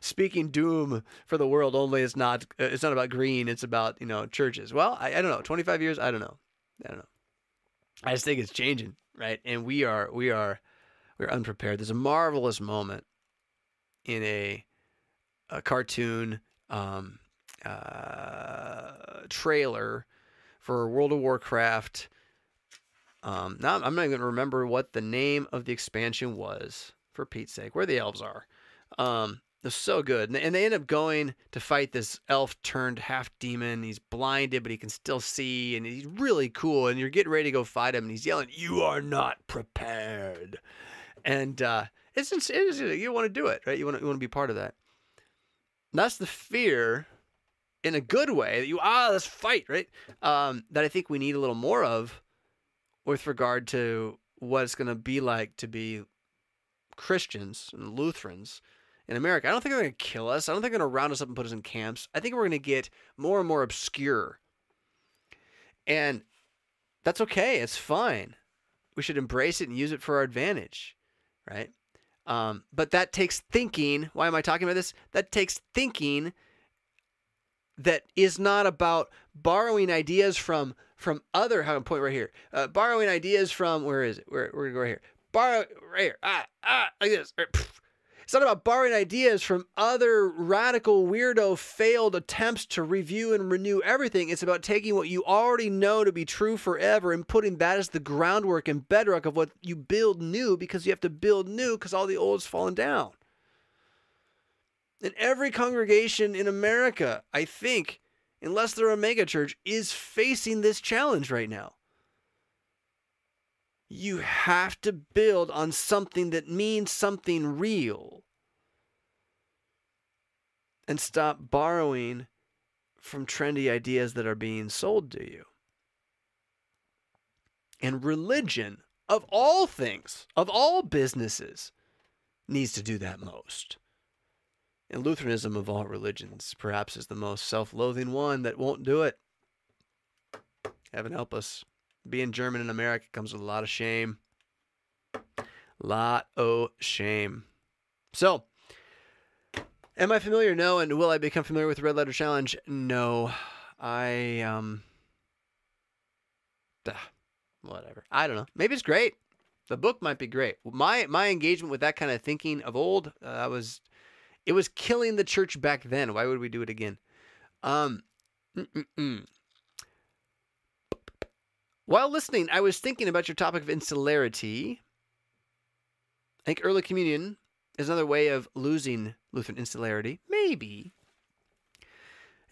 Speaking doom for the world only it's not uh, it's not about green it's about you know churches. Well I, I don't know 25 years? I don't know. I don't know. I just think it's changing right? And we are we are we're unprepared. There's a marvelous moment in a a cartoon um, uh, trailer for World of Warcraft um, now I'm not even going to remember what the name of the expansion was for Pete's sake, where the elves are. Um, they're so good. And they, and they end up going to fight this elf turned half demon. He's blinded, but he can still see, and he's really cool. And you're getting ready to go fight him, and he's yelling, You are not prepared. And uh, it's, it's you want to do it, right? You want to, you want to be part of that. And that's the fear in a good way that you, ah, let's fight, right? Um, that I think we need a little more of with regard to what it's going to be like to be Christians and Lutherans in America. I don't think they're going to kill us. I don't think they're going to round us up and put us in camps. I think we're going to get more and more obscure. And That's okay. It's fine. We should embrace it and use it for our advantage, right? Um, but that takes thinking. Why am I talking about this? That takes thinking that is not about borrowing ideas from from other. Point right here? Uh, borrowing ideas from where is it? Where we're gonna go right here. Borrow right here. Ah ah like this. It's not about borrowing ideas from other radical, weirdo, failed attempts to review and renew everything. It's about taking what you already know to be true forever and putting that as the groundwork and bedrock of what you build new because you have to build new because all the old's fallen down. And every congregation in America, I think, unless they're a megachurch, is facing this challenge right now. You have to build on something that means something real. And stop borrowing from trendy ideas that are being sold to you. And religion, of all things, of all businesses, needs to do that most. And Lutheranism, of all religions, perhaps is the most self loathing one that won't do it. Heaven help us being German in America comes with a lot of shame. Lot of shame. So, am I familiar? No. And will I become familiar with the Red Letter Challenge? No. I, um, whatever. I don't know. Maybe it's great. The book might be great. My my engagement with that kind of thinking of old, uh, I was, it was killing the church back then. Why would we do it again? Um. While listening, I was thinking about your topic of insularity. I think early communion is another way of losing Lutheran insularity. Maybe.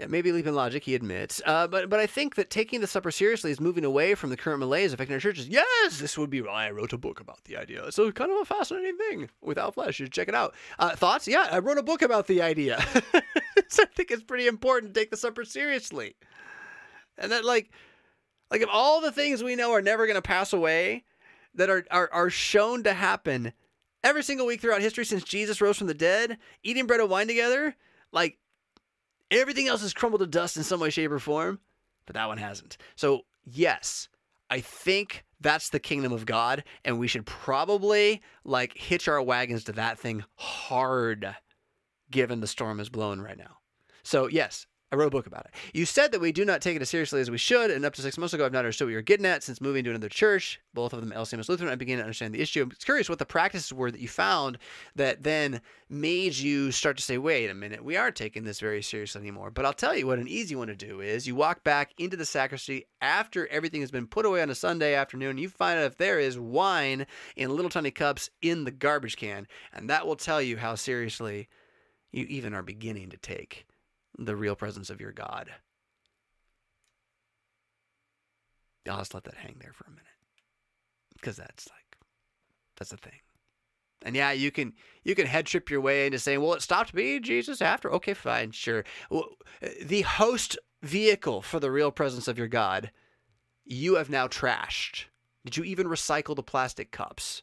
Maybe leap in logic, he admits. Uh, but but I think that taking the supper seriously is moving away from the current malaise affecting our churches. Yes, this would be why I wrote a book about the idea. It's kind of a fascinating thing without flesh. You should check it out. Uh, thoughts? Yeah, I wrote a book about the idea. so I think it's pretty important to take the supper seriously. And that, like, like if all the things we know are never going to pass away, that are, are are shown to happen every single week throughout history since Jesus rose from the dead, eating bread and wine together, like everything else has crumbled to dust in some way, shape, or form, but that one hasn't. So yes, I think that's the kingdom of God, and we should probably like hitch our wagons to that thing hard, given the storm is blowing right now. So yes, I wrote a book about it. You said that we do not take it as seriously as we should, and up to six months ago, I've not understood what you're getting at. Since moving to another church, both of them LCMS Lutheran, I began to understand the issue. I'm curious what the practices were that you found that then made you start to say, wait a minute, we aren't taking this very seriously anymore. But I'll tell you what an easy one to do is you walk back into the sacristy after everything has been put away on a Sunday afternoon, you find out if there is wine in little tiny cups in the garbage can, and that will tell you how seriously you even are beginning to take the real presence of your God. I'll just let that hang there for a minute. Because that's like that's the thing. And yeah, you can you can head trip your way into saying, "Well, it stopped being Jesus after." Okay, fine, sure. The host vehicle for the real presence of your God, you have now trashed. Did you even recycle the plastic cups?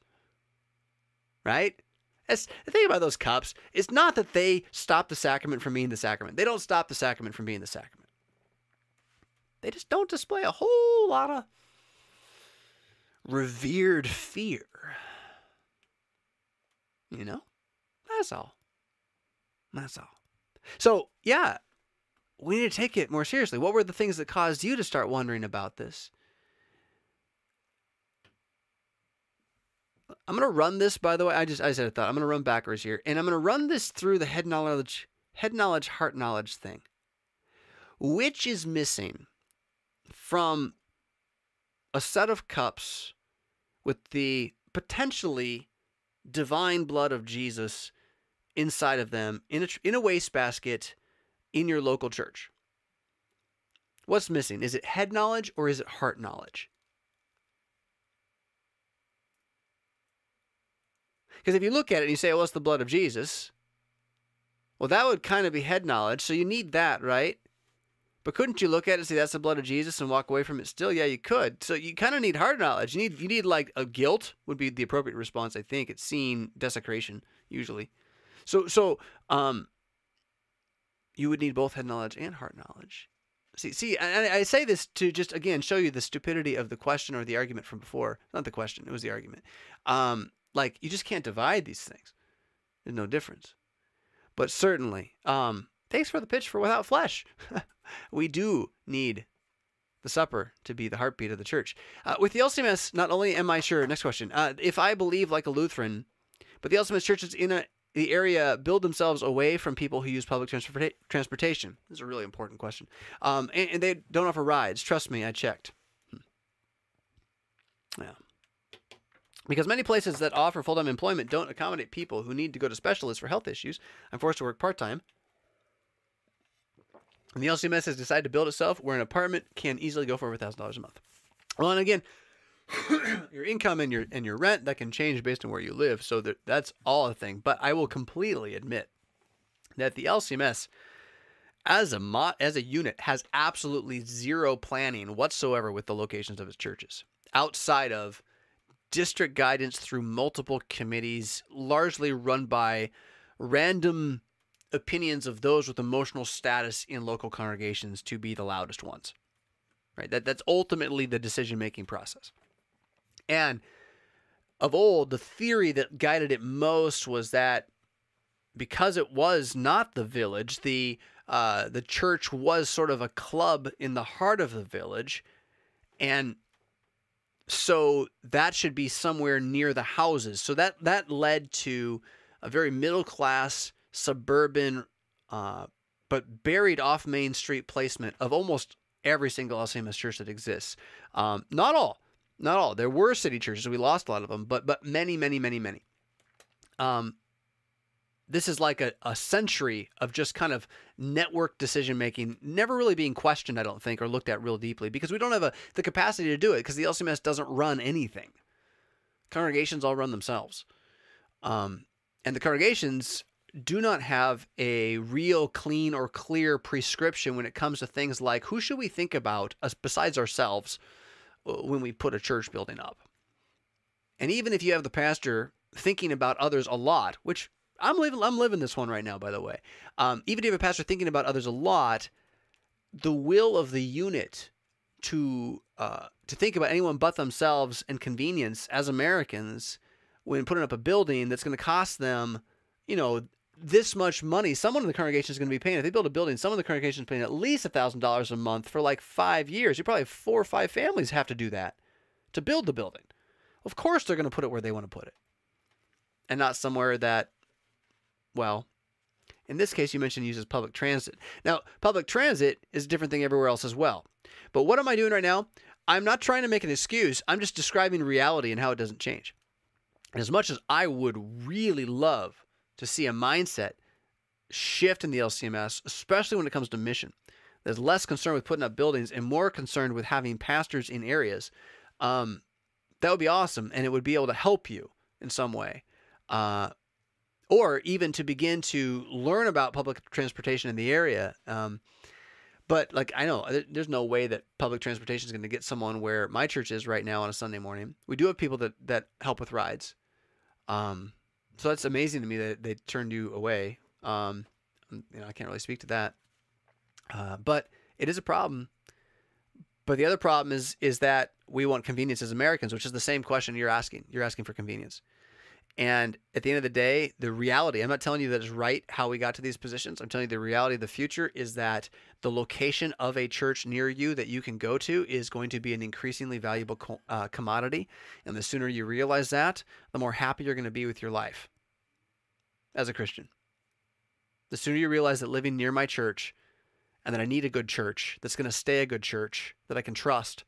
Right? The thing about those cups is not that they stop the sacrament from being the sacrament. They don't stop the sacrament from being the sacrament. They just don't display a whole lot of revered fear. You know? That's all. That's all. So, yeah, we need to take it more seriously. What were the things that caused you to start wondering about this? I'm gonna run this. By the way, I just I said a thought. I'm gonna run backwards here, and I'm gonna run this through the head knowledge, head knowledge, heart knowledge thing. Which is missing from a set of cups with the potentially divine blood of Jesus inside of them in a in a wastebasket in your local church? What's missing? Is it head knowledge or is it heart knowledge? Because if you look at it and you say, well, it's the blood of Jesus, well, that would kind of be head knowledge. So you need that, right? But couldn't you look at it and say that's the blood of Jesus and walk away from it still? Yeah, you could. So you kind of need heart knowledge. You need you need like a guilt would be the appropriate response, I think. It's seeing desecration usually. So so um you would need both head knowledge and heart knowledge. See, see, and I say this to just again show you the stupidity of the question or the argument from before. Not the question; it was the argument. Um, like you just can't divide these things. There's no difference. But certainly, um, thanks for the pitch for without flesh. we do need the supper to be the heartbeat of the church. Uh, with the LCMS, not only am I sure. Next question: uh, If I believe like a Lutheran, but the LCMS churches in a the area build themselves away from people who use public transporta- transportation? This is a really important question. Um, and, and, they don't offer rides. Trust me, I checked. Hmm. Yeah. Because many places that offer full time employment don't accommodate people who need to go to specialists for health issues. I'm forced to work part time. And the LCMS has decided to build itself where an apartment can easily go for over $1,000 a month. Well, and again, your income and your and your rent that can change based on where you live. So that, that's all a thing. But I will completely admit that the LCMS as a mo- as a unit has absolutely zero planning whatsoever with the locations of its churches outside of district guidance through multiple committees largely run by random opinions of those with emotional status in local congregations to be the loudest ones right? That that's ultimately the decision making process. And of old, the theory that guided it most was that because it was not the village, the uh, the church was sort of a club in the heart of the village, and so that should be somewhere near the houses. So that that led to a very middle class suburban, uh, but buried off Main Street placement of almost every single LCMS church that exists. Um, not all, not all. There were city churches. We lost a lot of them, but but many, many, many, many. Um, this is like a, a century of just kind of network decision making, never really being questioned, I don't think, or looked at real deeply because we don't have a, the capacity to do it because the LCMS doesn't run anything. Congregations all run themselves. Um, and the congregations do not have a real clean or clear prescription when it comes to things like who should we think about us besides ourselves when we put a church building up. And even if you have the pastor thinking about others a lot, which I'm living, I'm living this one right now, by the way. Um, even if a pastor thinking about others a lot, the will of the unit to uh, to think about anyone but themselves and convenience as Americans when putting up a building that's going to cost them, you know, this much money. Someone in the congregation is going to be paying. If they build a building, someone in the congregation is paying at least thousand dollars a month for like five years. You probably have four or five families have to do that to build the building. Of course, they're going to put it where they want to put it, and not somewhere that, well, in this case, you mentioned uses public transit. Now, public transit is a different thing everywhere else as well. But what am I doing right now? I'm not trying to make an excuse. I'm just describing reality and how it doesn't change. And as much as I would really love to see a mindset shift in the LCMS, especially when it comes to mission. There's less concern with putting up buildings and more concerned with having pastors in areas. Um, that would be awesome, and it would be able to help you in some way. Uh, or even to begin to learn about public transportation in the area. Um, but like I know, there's no way that public transportation is going to get someone where my church is right now on a Sunday morning. We do have people that that help with rides. Um, so that's amazing to me that they turned you away. Um, you know, I can't really speak to that, uh, but it is a problem. But the other problem is is that we want convenience as Americans, which is the same question you're asking. You're asking for convenience. And at the end of the day, the reality, I'm not telling you that it's right how we got to these positions. I'm telling you the reality of the future is that the location of a church near you that you can go to is going to be an increasingly valuable co- uh, commodity. And the sooner you realize that, the more happy you're going to be with your life as a Christian. The sooner you realize that living near my church and that I need a good church that's going to stay a good church that I can trust,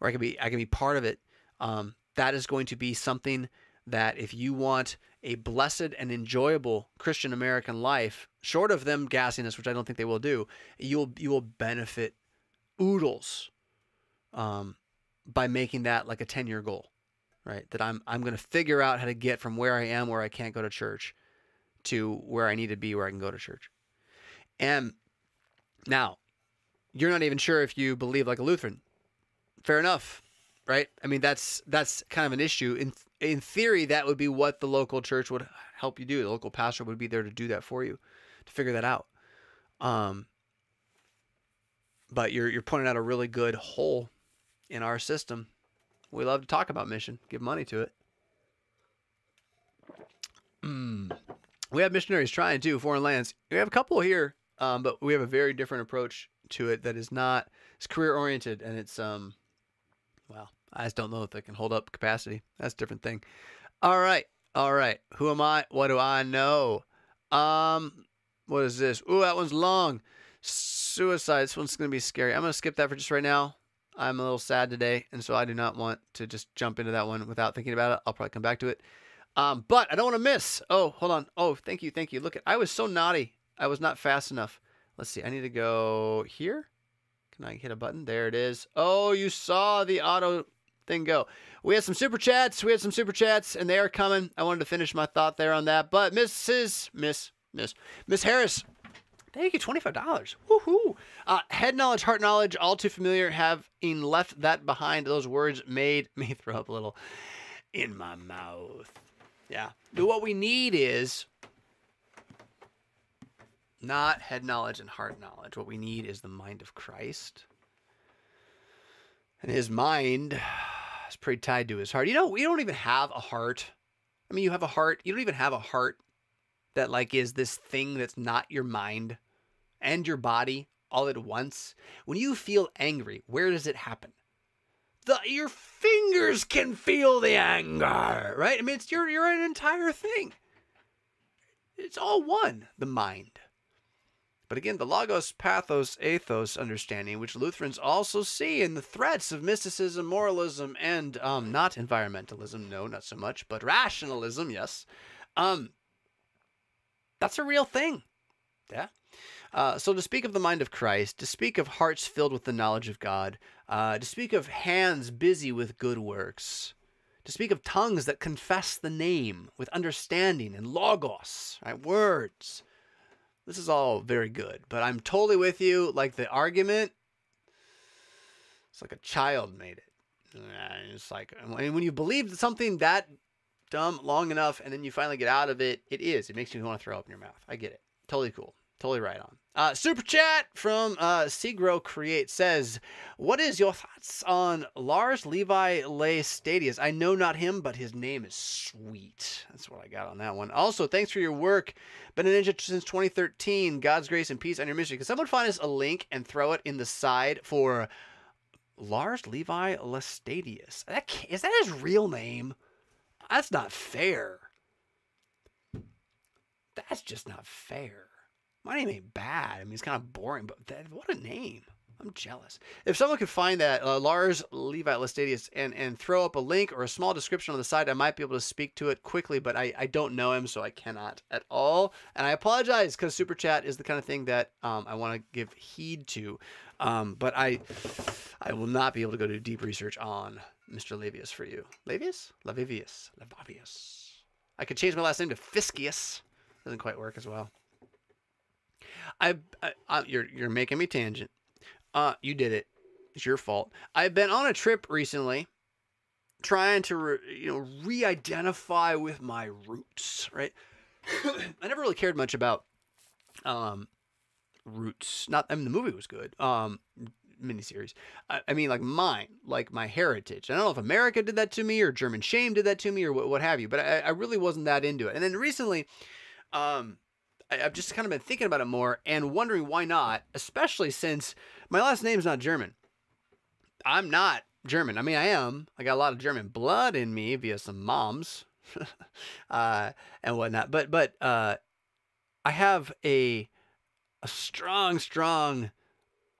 or I can be I can be part of it. Um, that is going to be something that if you want a blessed and enjoyable Christian American life, short of them gassing us, which I don't think they will do, you will you will benefit oodles um, by making that like a ten year goal, right? That I'm I'm going to figure out how to get from where I am, where I can't go to church, to where I need to be, where I can go to church. And now, you're not even sure if you believe like a Lutheran. Fair enough right? I mean, that's that's kind of an issue. In in theory, that would be what the local church would help you do. The local pastor would be there to do that for you, to figure that out. Um, but you're you're pointing out a really good hole in our system. We love to talk about mission, give money to it. Mm. We have missionaries trying to foreign lands. We have a couple here, um, but we have a very different approach to it that is not it's career oriented and it's um well I just don't know if they can hold up capacity. That's a different thing. All right, all right. Who am I? What do I know? Um, what is this? Ooh, that one's long. Suicide. This one's gonna be scary. I'm gonna skip that for just right now. I'm a little sad today, and so I do not want to just jump into that one without thinking about it. I'll probably come back to it. Um, but I don't want to miss. Oh, hold on. Oh, thank you, thank you. Look, at, I was so naughty. I was not fast enough. Let's see. I need to go here. Can I hit a button? There it is. Oh, you saw the auto thing go. We had some super chats. We had some super chats, and they are coming. I wanted to finish my thought there on that. But Mrs. Miss Miss Miss Harris, thank you, twenty five dollars. Woohoo! Uh, head knowledge, heart knowledge, all too familiar. Having left that behind, those words made me throw up a little in my mouth. Yeah. But what we need is not head knowledge and heart knowledge. What we need is the mind of Christ. And his mind is pretty tied to his heart. You know, we don't even have a heart. I mean, you have a heart. You don't even have a heart that like is this thing that's not your mind and your body all at once. When you feel angry, where does it happen? The your fingers can feel the anger, right? I mean, it's your you're an entire thing. It's all one, the mind. But again, the logos, pathos, ethos understanding, which Lutherans also see in the threats of mysticism, moralism, and um, not environmentalism, no, not so much, but rationalism, yes. Um, that's a real thing. Yeah. Uh, so to speak of the mind of Christ, to speak of hearts filled with the knowledge of God, uh, to speak of hands busy with good works, to speak of tongues that confess the name with understanding and logos, right, words, this is all very good, but I'm totally with you. Like the argument, it's like a child made it. It's like when you believe something that dumb long enough and then you finally get out of it, it is. It makes you want to throw up in your mouth. I get it. Totally cool. Totally right on. Uh, super chat from uh, Create says, "What is your thoughts on Lars Levi Laestadius? I know not him, but his name is sweet. That's what I got on that one. Also, thanks for your work. Been a ninja since 2013. God's grace and peace on your ministry. Can someone find us a link and throw it in the side for Lars Levi Laestadius? That is that his real name? That's not fair. That's just not fair." My name ain't bad. I mean, it's kind of boring, but that, what a name. I'm jealous. If someone could find that, uh, Lars Levi Laestadius, and, and throw up a link or a small description on the side, I might be able to speak to it quickly, but I, I don't know him, so I cannot at all. And I apologize because Super Chat is the kind of thing that um, I want to give heed to. Um, but I I will not be able to go do deep research on Mr. Lavius for you. Lavius? Lavivius. Lavius. I could change my last name to Fiscius. Doesn't quite work as well. I, I, I you're you're making me tangent. Uh, you did it. It's your fault. I've been on a trip recently, trying to re, you know re-identify with my roots. Right. I never really cared much about um roots. Not I mean the movie was good. Um miniseries. I, I mean like mine, like my heritage. I don't know if America did that to me or German shame did that to me or what, what have you, but I, I really wasn't that into it. And then recently, um, I've just kind of been thinking about it more and wondering why not, especially since my last name is not German. I'm not German. I mean, I am. I got a lot of German blood in me via some moms uh, and whatnot. But but uh, I have a a strong, strong,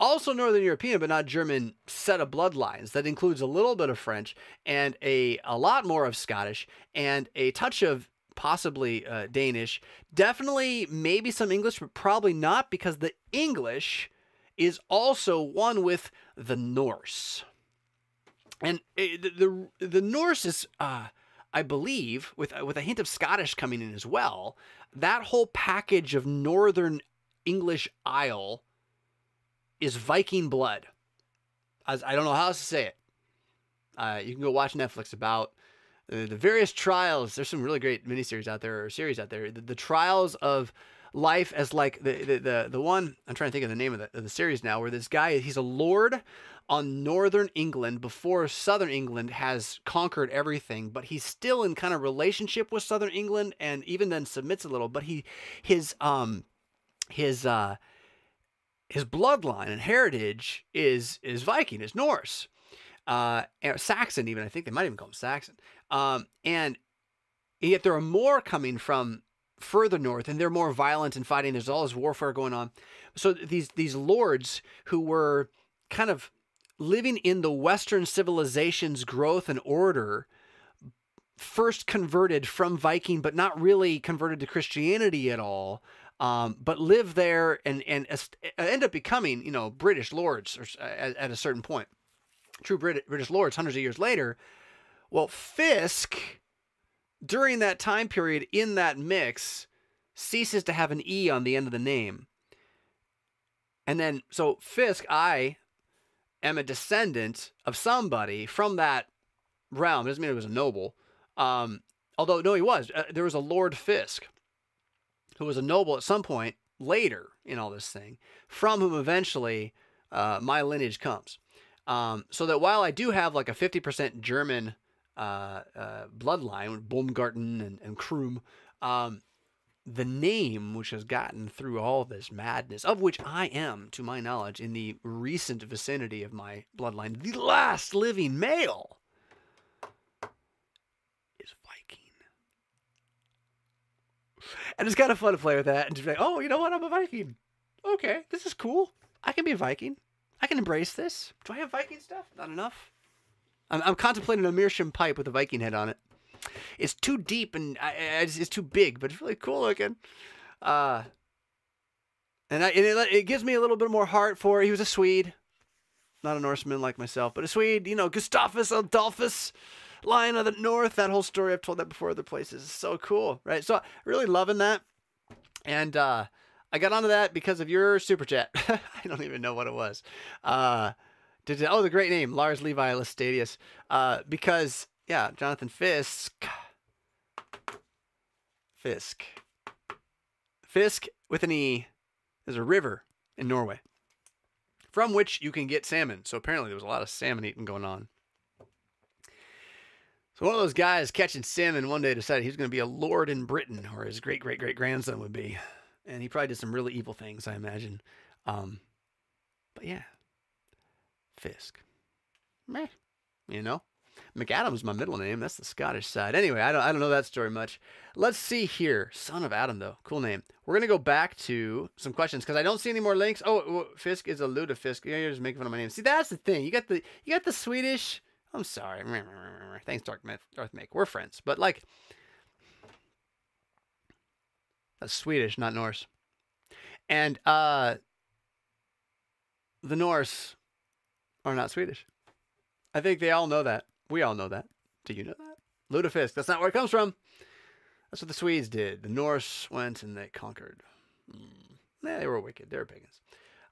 also Northern European but not German set of bloodlines that includes a little bit of French and a a lot more of Scottish and a touch of possibly uh, Danish, definitely maybe some English, but probably not because the English is also one with the Norse. And uh, the, the, the Norse is, uh, I believe, with with a hint of Scottish coming in as well. That whole package of Northern English Isle is Viking blood. As I don't know how else to say it. Uh, you can go watch Netflix about the, the various trials. There's some really great miniseries out there or series out there. The, the trials of life as like the the the, the one I'm trying to think of the name of the, of the series now, where this guy he's a lord on northern England before southern England has conquered everything, but he's still in kind of relationship with southern England and even then submits a little, but he his um his uh his bloodline and heritage is is Viking, is Norse. Uh, Saxon, even I think they might even call him Saxon. Um, and yet there are more coming from further north, and they're more violent and fighting. There's all this warfare going on. So these these lords who were kind of living in the Western civilization's growth and order, first converted from Viking, but not really converted to Christianity at all. Um, but live there and and end up becoming, you know, British lords at, at a certain point. True Brit- British lords hundreds of years later. Well, Fisk, during that time period in that mix, ceases to have an E on the end of the name. And then, so Fisk, I am a descendant of somebody from that realm. It doesn't mean it was a noble. Um, although, no, he was. Uh, there was a Lord Fisk who was a noble at some point later in all this thing, from whom eventually uh, my lineage comes. Um, so that while I do have like a 50% German bloodline, Baumgarten and, and Krum, um, the name which has gotten through all this madness, of which I am, to my knowledge, in the recent vicinity of my bloodline, the last living male, is Viking. And it's kind of fun to play with that and just be like, oh, you know what? I'm a Viking. Okay, this is cool. I can be a Viking. I can embrace this. Do I have Viking stuff? Not enough. I'm, I'm contemplating a meerschaum pipe with a Viking head on it. It's too deep and it's, it's, too big, but it's really cool looking. Uh, and, I, and it, it, gives me a little bit more heart for. He was a Swede, not a Norseman like myself, but a Swede. You know, Gustavus Adolphus, Lion of the North. That whole story I've told that before other places. It's so cool, right? So really loving that, and uh, I got onto that because of your super chat. I don't even know what it was. Uh, did oh the great name Lars Levi Laestadius. Uh, because yeah, Jonathan Fisk. Fisk. Fisk with an E. There's a river in Norway from which you can get salmon. So apparently there was a lot of salmon eating going on. So one of those guys catching salmon one day decided he was going to be a lord in Britain, or his great great great grandson would be and he probably did some really evil things, I imagine. Um, but yeah, Fisk, meh, you know. McAdam's my middle name. That's the Scottish side. Anyway, I don't I don't know that story much. Let's see here. Son of Adam though, cool name. We're gonna go back to some questions because I don't see any more links. Oh, Fisk is a lutefisk. You're just making fun of my name. See, that's the thing. You got the you got the Swedish. I'm sorry. Thanks, Darth Make. We're friends, but like that's Swedish, not Norse. And uh, the Norse are not Swedish. I think they all know that. We all know that. Do you know that? Lutefisk. That's not where it comes from. That's what the Swedes did. The Norse went and they conquered. Mm. Yeah, they were wicked. They were pagans.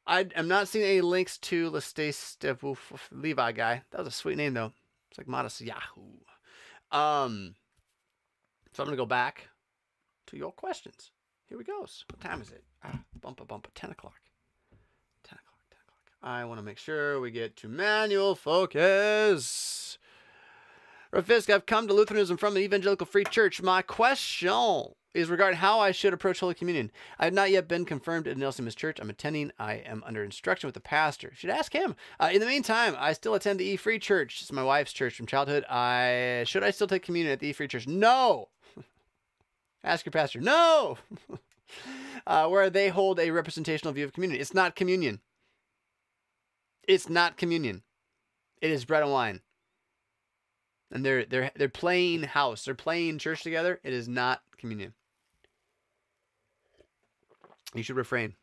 I am not seeing any links to Lestace Levi guy. That was a sweet name though. It's like modest Yahoo. Um, so I'm gonna go back to your questions. Here we go. What time is it? Ah, a bump 10 o'clock. 10 o'clock, 10 o'clock. I want to make sure we get to manual focus. Rafisk, I've come to Lutheranism from an evangelical free church. My question is regarding how I should approach Holy Communion. I have not yet been confirmed at an LCMS Church. I'm attending. I am under instruction with the pastor. Should ask him. Uh, in the meantime, I still attend the E Free Church. It's my wife's church from childhood. I should I still take communion at the E Free Church? No. Ask your pastor. No! uh, where they hold a representational view of communion. It's not communion. It's not communion. It is bread and wine. And they're they're they're playing house. They're playing church together. It is not communion. You should refrain.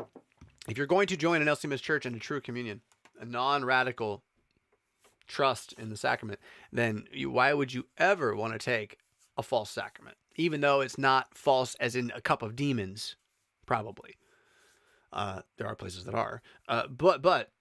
If you're going to join an LCMS church and a true communion, a non-radical trust in the sacrament, then you, why would you ever want to take a false sacrament? even though it's not false as in a cup of demons, probably. Uh, there are places that are, uh, but but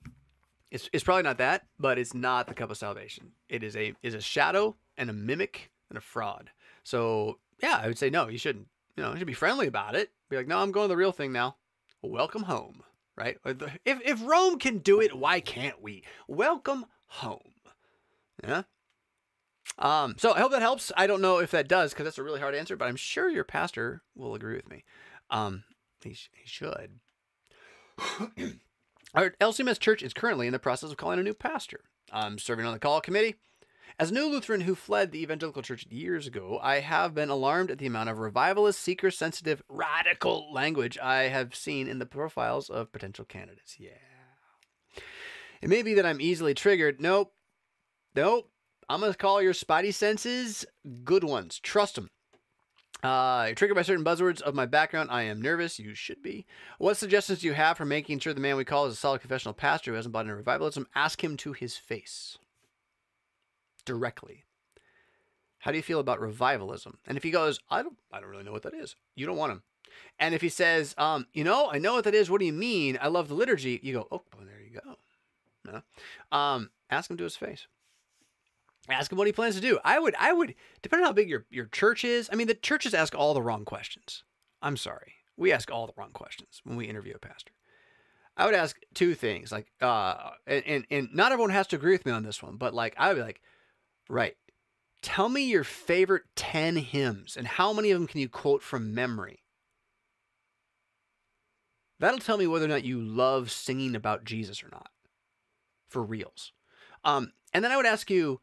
it's it's probably not that, but it's not the cup of salvation. It is a is a shadow and a mimic and a fraud. So yeah, I would say no, you shouldn't. You know, you should be friendly about it. Be like, no, I'm going to the real thing now. Welcome home, right? If if Rome can do it, why can't we? Welcome home. Yeah. Um, so I hope that helps. I don't know if that does because that's a really hard answer, but I'm sure your pastor will agree with me. Um, he, sh- he should. Our LCMS church is currently in the process of calling a new pastor. I'm serving on the call committee. As a new Lutheran who fled the evangelical church years ago, I have been alarmed at the amount of revivalist, seeker sensitive, radical language I have seen in the profiles of potential candidates. Yeah. It may be that I'm easily triggered. Nope. Nope. I'm going to call your spidey senses good ones. Trust them. Uh, triggered by certain buzzwords of my background, I am nervous. You should be. What suggestions do you have for making sure the man we call is a solid confessional pastor who hasn't bought into revivalism? Ask him to his face. Directly. How do you feel about revivalism? And if he goes, I don't, I don't really know what that is. You don't want him. And if he says, um, you know, I know what that is. What do you mean? I love the liturgy. You go, oh, well, there you go. No. Um, ask him to his face. Ask him what he plans to do. I would, I would, depending on how big your, your church is. I mean, the churches ask all the wrong questions. I'm sorry. We ask all the wrong questions when we interview a pastor. I would ask two things, like, uh, and, and, and not everyone has to agree with me on this one, but like, I would be like, right, tell me your favorite 10 hymns and how many of them can you quote from memory? That'll tell me whether or not you love singing about Jesus or not, for reals. Um, and then I would ask you,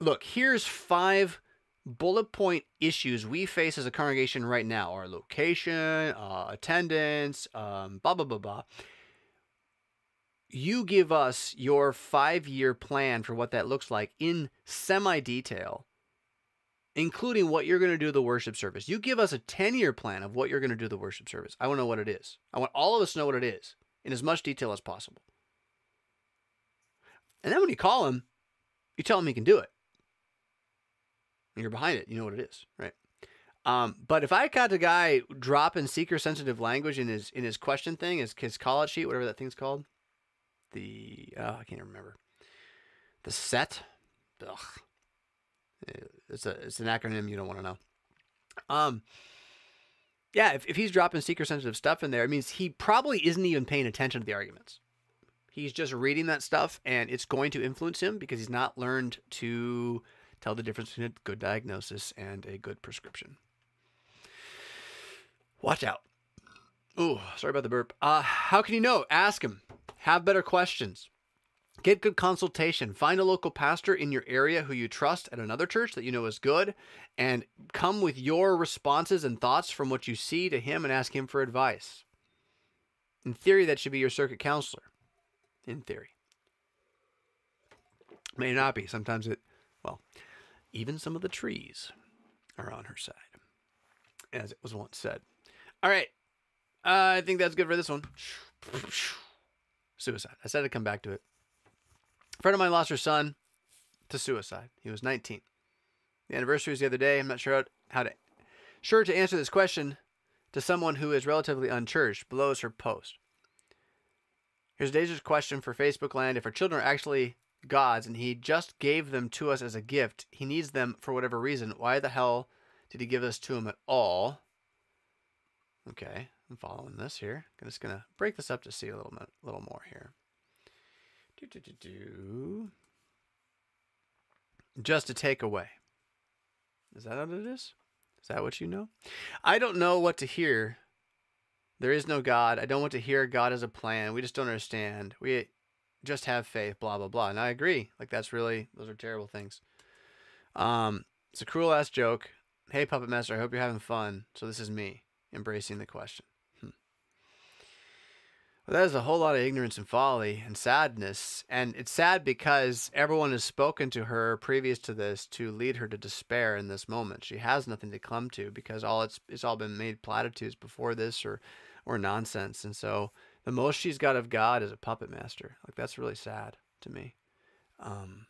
look, here's five bullet point issues we face as a congregation right now our location, uh, attendance, um, blah, blah, blah, blah. You give us your five year plan for what that looks like in semi detail, including what you're going to do the worship service. You give us a 10 year plan of what you're going to do the worship service. I want to know what it is. I want all of us to know what it is in as much detail as possible. And then when you call him, you tell him he can do it and you're behind it, you know what it is, right? Um, but if I caught a guy dropping seeker sensitive language in his in his question thing, his his sheet, whatever that thing's called, the oh, I can't remember the set. Ugh. It's a it's an acronym you don't want to know. Um, yeah, if, if he's dropping seeker sensitive stuff in there, it means he probably isn't even paying attention to the arguments. He's just reading that stuff, and it's going to influence him because he's not learned to tell the difference between a good diagnosis and a good prescription. Watch out. Oh, sorry about the burp. Uh, how can you know? Ask him. Have better questions. Get good consultation. Find a local pastor in your area who you trust at another church that you know is good and come with your responses and thoughts from what you see to him and ask him for advice. In theory, that should be your circuit counselor. In theory. May not be. Sometimes it, even some of the trees are on her side, as it was once said. All right. Uh, I think that's good for this one. Suicide. I said I'd come back to it. A friend of mine lost her son to suicide. He was 19. The anniversary was the other day. I'm not sure how to sure to answer this question to someone who is relatively unchurched. Below is her post. Here's a dangerous question for Facebook land. If our children are actually gods and he just gave them to us as a gift. He needs them for whatever reason. Why the hell did he give us to him at all? Okay, I'm following this here. I'm just gonna break this up to see a little bit, little more here. Do, do, do, do. Just to take away. Is that what it is? Is that what you know? I don't know what to hear. There is no God. I don't want to hear God as a plan. We just don't understand. We just have faith, blah blah blah. And I agree. Like that's really those are terrible things. Um, it's a cruel ass joke. Hey, puppet master, I hope you're having fun. So this is me embracing the question. Hmm. Well, that is a whole lot of ignorance and folly and sadness, and it's sad because everyone has spoken to her previous to this to lead her to despair in this moment. She has nothing to come to because all it's it's all been made platitudes before this or or nonsense, and so the most she's got of God is a puppet master. Like that's really sad to me. Um,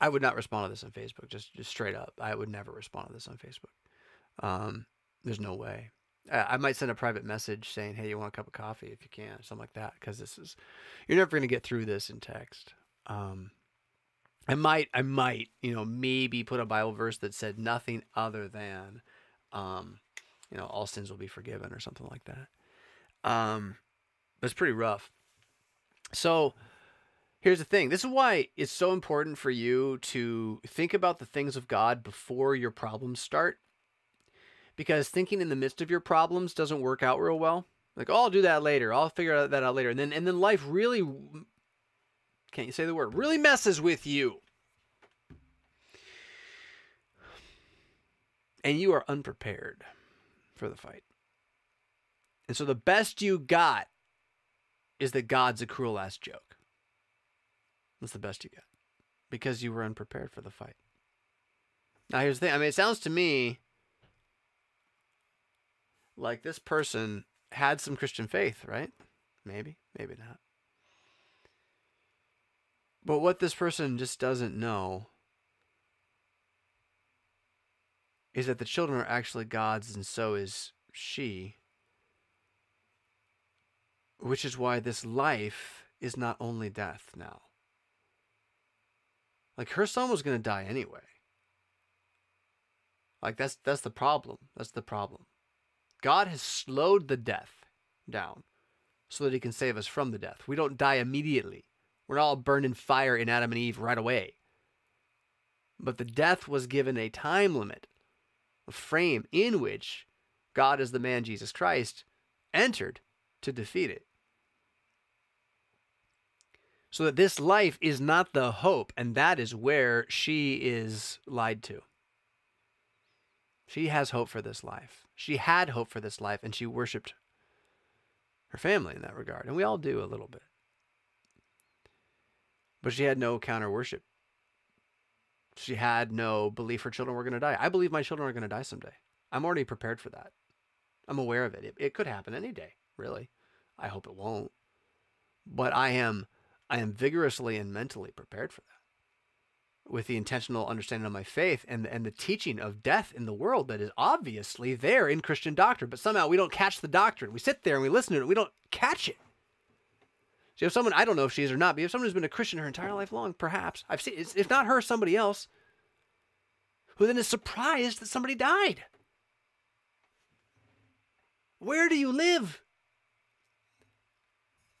I would not respond to this on Facebook. Just just straight up, I would never respond to this on Facebook. Um, there's no way. I, I might send a private message saying, "Hey, you want a cup of coffee if you can," something like that, because this is you're never going to get through this in text. Um, I might, I might, you know, maybe put a Bible verse that said nothing other than Um, you know, all sins will be forgiven or something like that. Um, it's pretty rough. So here's the thing. This is why it's so important for you to think about the things of God before your problems start. Because thinking in the midst of your problems doesn't work out real well. Like, oh, I'll do that later. I'll figure that out later. And then and then life really can't you say the word? Really messes with you. And you are unprepared for the fight. And so the best you got is that God's a cruel ass joke. That's the best you got. Because you were unprepared for the fight. Now here's the thing. I mean, it sounds to me like this person had some Christian faith, right? Maybe, maybe not. But what this person just doesn't know is that the children are actually God's and so is she. Which is why this life is not only death now. Like her son was going to die anyway. Like that's that's the problem. That's the problem. God has slowed the death down so that he can save us from the death. We don't die immediately. We're not all burned in fire in Adam and Eve right away. But the death was given a time limit, a frame in which God, as the man Jesus Christ, entered to defeat it. So that this life is not the hope, and that is where she is lied to. She has hope for this life. She had hope for this life, and she worshiped her family in that regard. And we all do a little bit. But she had no counter worship. She had no belief her children were going to die. I believe my children are going to die someday. I'm already prepared for that. I'm aware of it. it. It could happen any day, really. I hope it won't. But I am I am vigorously and mentally prepared for that. With the intentional understanding of my faith and and the teaching of death in the world that is obviously there in Christian doctrine, but somehow we don't catch the doctrine. We sit there and we listen to it, we don't catch it. So if someone I don't know if she is or not, but if someone who's been a Christian her entire life long, perhaps I've seen if not her, somebody else, who then is surprised that somebody died. Where do you live?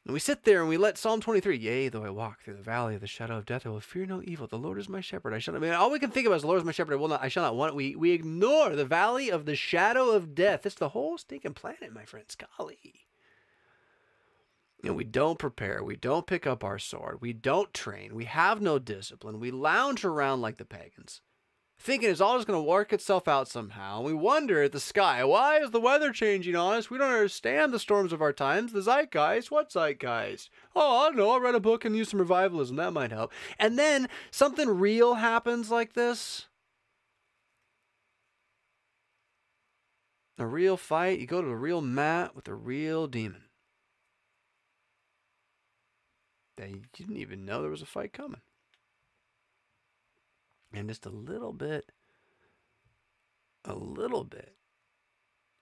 And we sit there and we let Psalm 23, yea, though I walk through the valley of the shadow of death, I will fear no evil. The Lord is my shepherd. I shall not, I mean, all we can think about is the Lord is my shepherd. I will not, I shall not want. We, we ignore the valley of the shadow of death. It's the whole stinking planet, my friends. Golly. And we don't prepare. We don't pick up our sword. We don't train. We have no discipline. We lounge around like the pagans thinking it's all just going to work itself out somehow. We wonder at the sky, why is the weather changing on us? We don't understand the storms of our times. The zeitgeist, what zeitgeist? Oh, I don't know. I'll read a book and use some revivalism. That might help. And then something real happens like this. A real fight. You go to a real mat with a real demon. That you didn't even know there was a fight coming and just a little bit, a little bit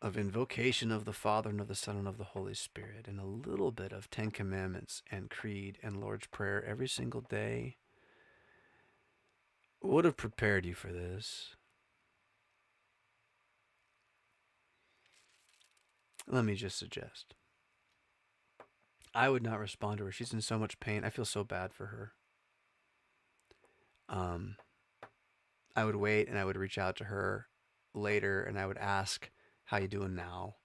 of invocation of the Father and of the Son and of the Holy Spirit, and a little bit of Ten Commandments and Creed and Lord's Prayer every single day would have prepared you for this. Let me just suggest. I would not respond to her. She's in so much pain. I feel so bad for her. Um, I would wait and I would reach out to her later and I would ask, How you doing now?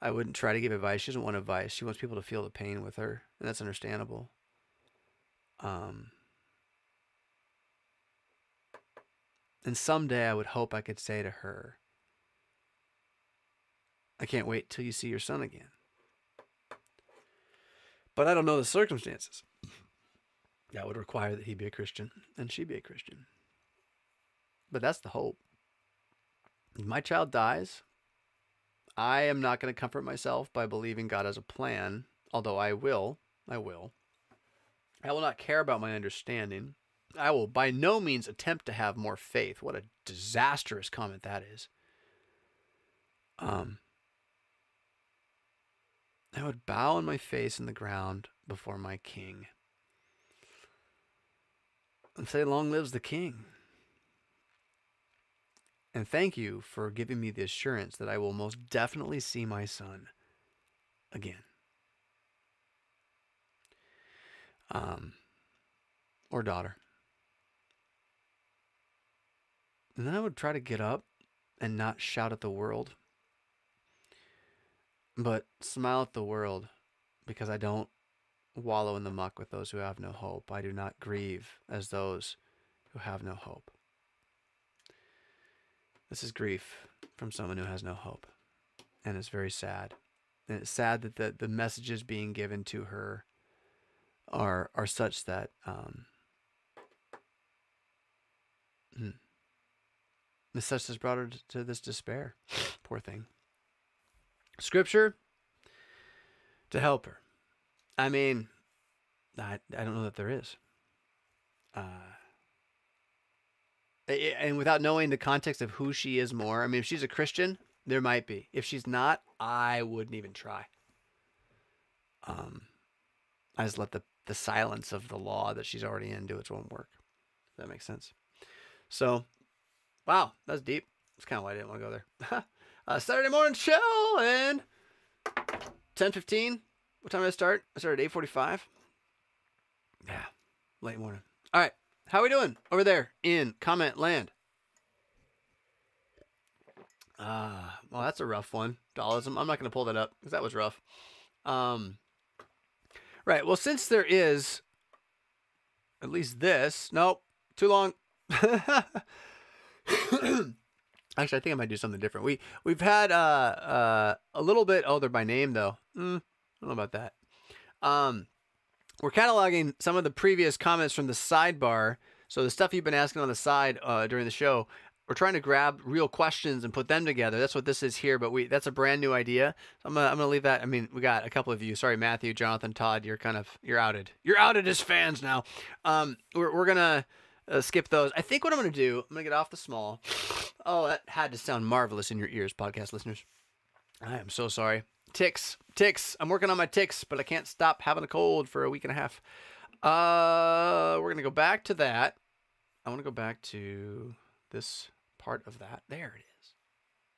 I wouldn't try to give advice. She doesn't want advice. She wants people to feel the pain with her, and that's understandable. Um, and someday I would hope I could say to her, I can't wait till you see your son again. But I don't know the circumstances. That would require that he be a Christian and she be a Christian. But that's the hope. If my child dies, I am not going to comfort myself by believing God has a plan, although I will. I will. I will not care about my understanding. I will by no means attempt to have more faith. What a disastrous comment that is. Um, I would bow on my face in the ground before my king and say, Long lives the king. And thank you for giving me the assurance that I will most definitely see my son again. Um, or daughter. And then I would try to get up and not shout at the world, but smile at the world because I don't wallow in the muck with those who have no hope. I do not grieve as those who have no hope. This is grief from someone who has no hope. And it's very sad. And it's sad that the, the messages being given to her are are such that um, hmm, the such has brought her to this despair. Poor thing. Scripture to help her. I mean, I I don't know that there is. Uh, and without knowing the context of who she is more, I mean, if she's a Christian, there might be. If she's not, I wouldn't even try. Um, I just let the the silence of the law that she's already in do its own work. If that makes sense. So, wow, that's deep. That's kind of why I didn't want to go there. uh, Saturday morning show and 10:15. What time did I start? I started at 8:45. Yeah, late morning. All right, how are we doing over there in comment land? Ah, uh, well, that's a rough one. Dollism. I'm not going to pull that up because that was rough. Um, right. Well, since there is at least this. Nope. Too long. Actually, I think I might do something different. We we've had uh uh a little bit. Oh, they're by name though. Mm, I don't know about that. Um, we're cataloging some of the previous comments from the sidebar. So the stuff you've been asking on the side uh, during the show, we're trying to grab real questions and put them together. That's what this is here. But we that's a brand new idea. So I'm gonna, I'm gonna leave that. I mean, we got a couple of you. Sorry, Matthew, Jonathan, Todd. You're kind of you're outed. You're outed as fans now. Um, we're we're gonna uh, skip those. I think what I'm gonna do. I'm gonna get off the small. Oh, that had to sound marvelous in your ears, podcast listeners. I am so sorry. Ticks, ticks. I'm working on my ticks, but I can't stop having a cold for a week and a half. Uh, we're gonna go back to that. I want to go back to this part of that. There it is.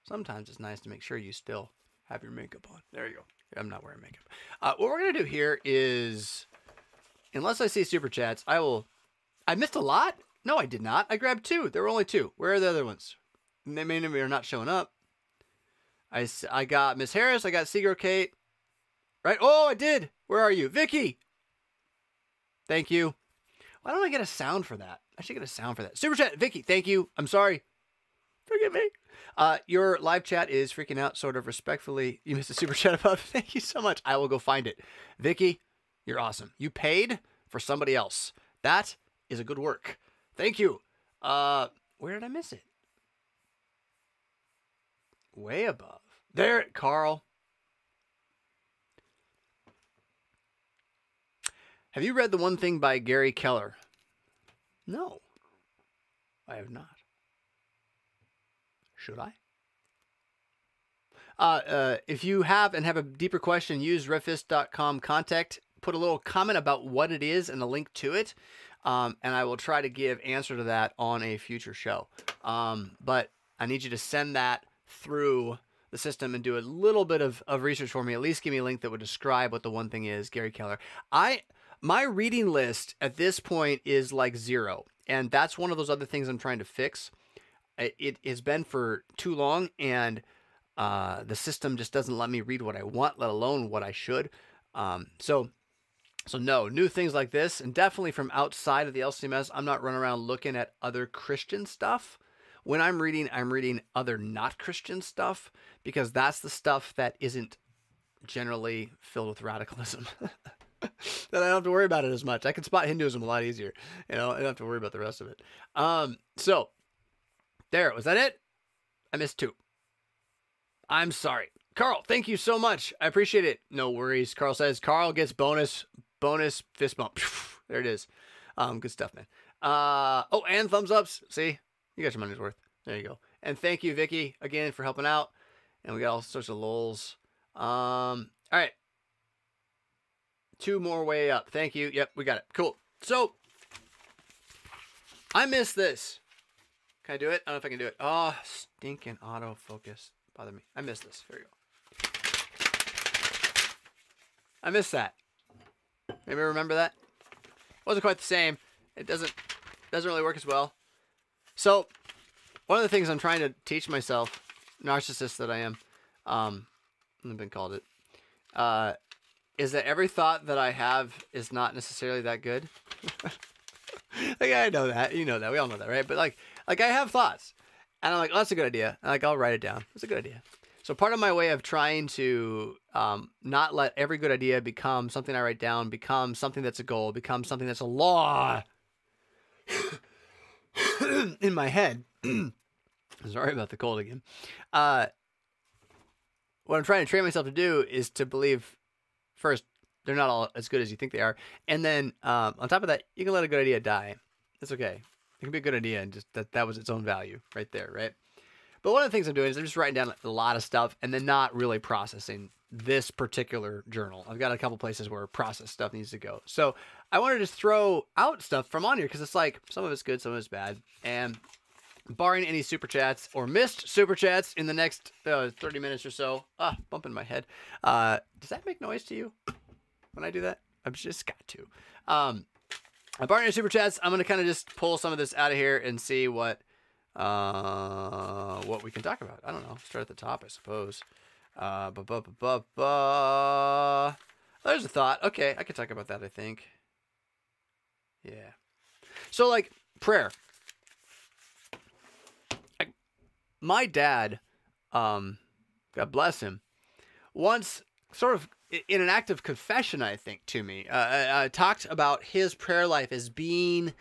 Sometimes it's nice to make sure you still have your makeup on. There you go. I'm not wearing makeup. Uh, what we're gonna do here is, unless I see super chats, I will. I missed a lot. No, I did not. I grabbed two. There were only two. Where are the other ones? They may are not showing up. I, I got Miss Harris. I got Seager Kate. Right? Oh, I did. Where are you? Vicky. Thank you. Why don't I get a sound for that? I should get a sound for that. Super chat. Vicky, thank you. I'm sorry. Forgive me. Uh, your live chat is freaking out, sort of respectfully. You missed a super chat above. Thank you so much. I will go find it. Vicky, you're awesome. You paid for somebody else. That is a good work. Thank you. Uh, where did I miss it? Way above. There, it Carl. Have you read The One Thing by Gary Keller? No, I have not. Should I? Uh, uh, if you have and have a deeper question, use redfist.com contact. Put a little comment about what it is and a link to it, um, and I will try to give answer to that on a future show. Um, but I need you to send that through the system and do a little bit of, of research for me. At least give me a link that would describe what the one thing is, Gary Keller. I my reading list at this point is like zero, and that's one of those other things I'm trying to fix. It, has been for too long, and uh, the system just doesn't let me read what I want, let alone what I should. Um, so, so no new things like this, and definitely from outside of the LCMS, I'm not running around looking at other Christian stuff when I'm reading, I'm reading other not Christian stuff because that's the stuff that isn't generally filled with radicalism. then I don't have to worry about it as much. I can spot Hinduism a lot easier. You know, I don't have to worry about the rest of it. Um, so there, was that it? I missed two. I'm sorry. Carl, thank you so much. I appreciate it. No worries. Carl says Carl gets bonus bonus fist bump. there it is. Um, good stuff, man. Uh oh, and thumbs ups. See, you got your money's worth. There you go. And thank you, Vicky, again for helping out. And we got all sorts of lols. Um, all right. Two more way up. Thank you. Yep, we got it. Cool. So I missed this. Can I do it? I don't know if I can do it. Oh, stinking autofocus. Bother me. I missed this. Here we go. I missed that. Maybe remember that? Wasn't quite the same. It doesn't doesn't really work as well. So, one of the things I'm trying to teach myself, narcissist that I am, um, I've been called it, uh, is that every thought that I have is not necessarily that good. like I know that, you know that, we all know that, right? But like, like I have thoughts, and I'm like, oh, that's a good idea. And like I'll write it down. It's a good idea. So part of my way of trying to um, not let every good idea become something I write down, become something that's a goal, become something that's a law in my head. Sorry about the cold again. Uh, what I'm trying to train myself to do is to believe first they're not all as good as you think they are, and then um, on top of that, you can let a good idea die. It's okay. It can be a good idea, and just that that was its own value right there, right? But one of the things I'm doing is I'm just writing down a lot of stuff and then not really processing this particular journal. I've got a couple places where process stuff needs to go. So I want to just throw out stuff from on here because it's like some of it's good, some of it's bad. And barring any super chats or missed super chats in the next uh, 30 minutes or so, ah, bumping my head. Uh, does that make noise to you when I do that? I've just got to. Um, barring any super chats, I'm going to kind of just pull some of this out of here and see what uh, what we can talk about. I don't know. Start at the top, I suppose. Uh, bu- bu- bu- bu- bu- There's a thought. Okay, I could talk about that, I think. Yeah. So, like, prayer. I, my dad, um, God bless him, once sort of in an act of confession, I think, to me, uh, uh, talked about his prayer life as being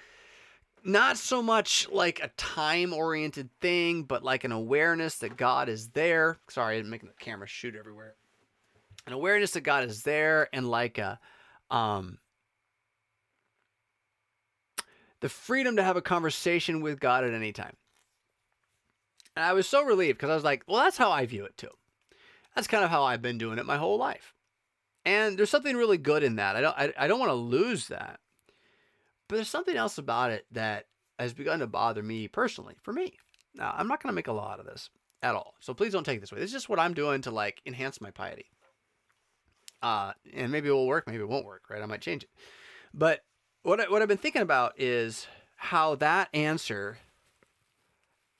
not so much like a time oriented thing, but like an awareness that God is there. Sorry, I'm making the camera shoot everywhere. An awareness that God is there and like a um the freedom to have a conversation with God at any time. And I was so relieved because I was like, well, that's how I view it too. That's kind of how I've been doing it my whole life. And there's something really good in that. I don't I, I don't want to lose that. But there's something else about it that has begun to bother me personally, for me. Now, I'm not going to make a lot of this at all. So please don't take this way. This is just what I'm doing to like enhance my piety. Uh, and maybe it will work, maybe it won't work, right? I might change it. But what I, what I've been thinking about is how that answer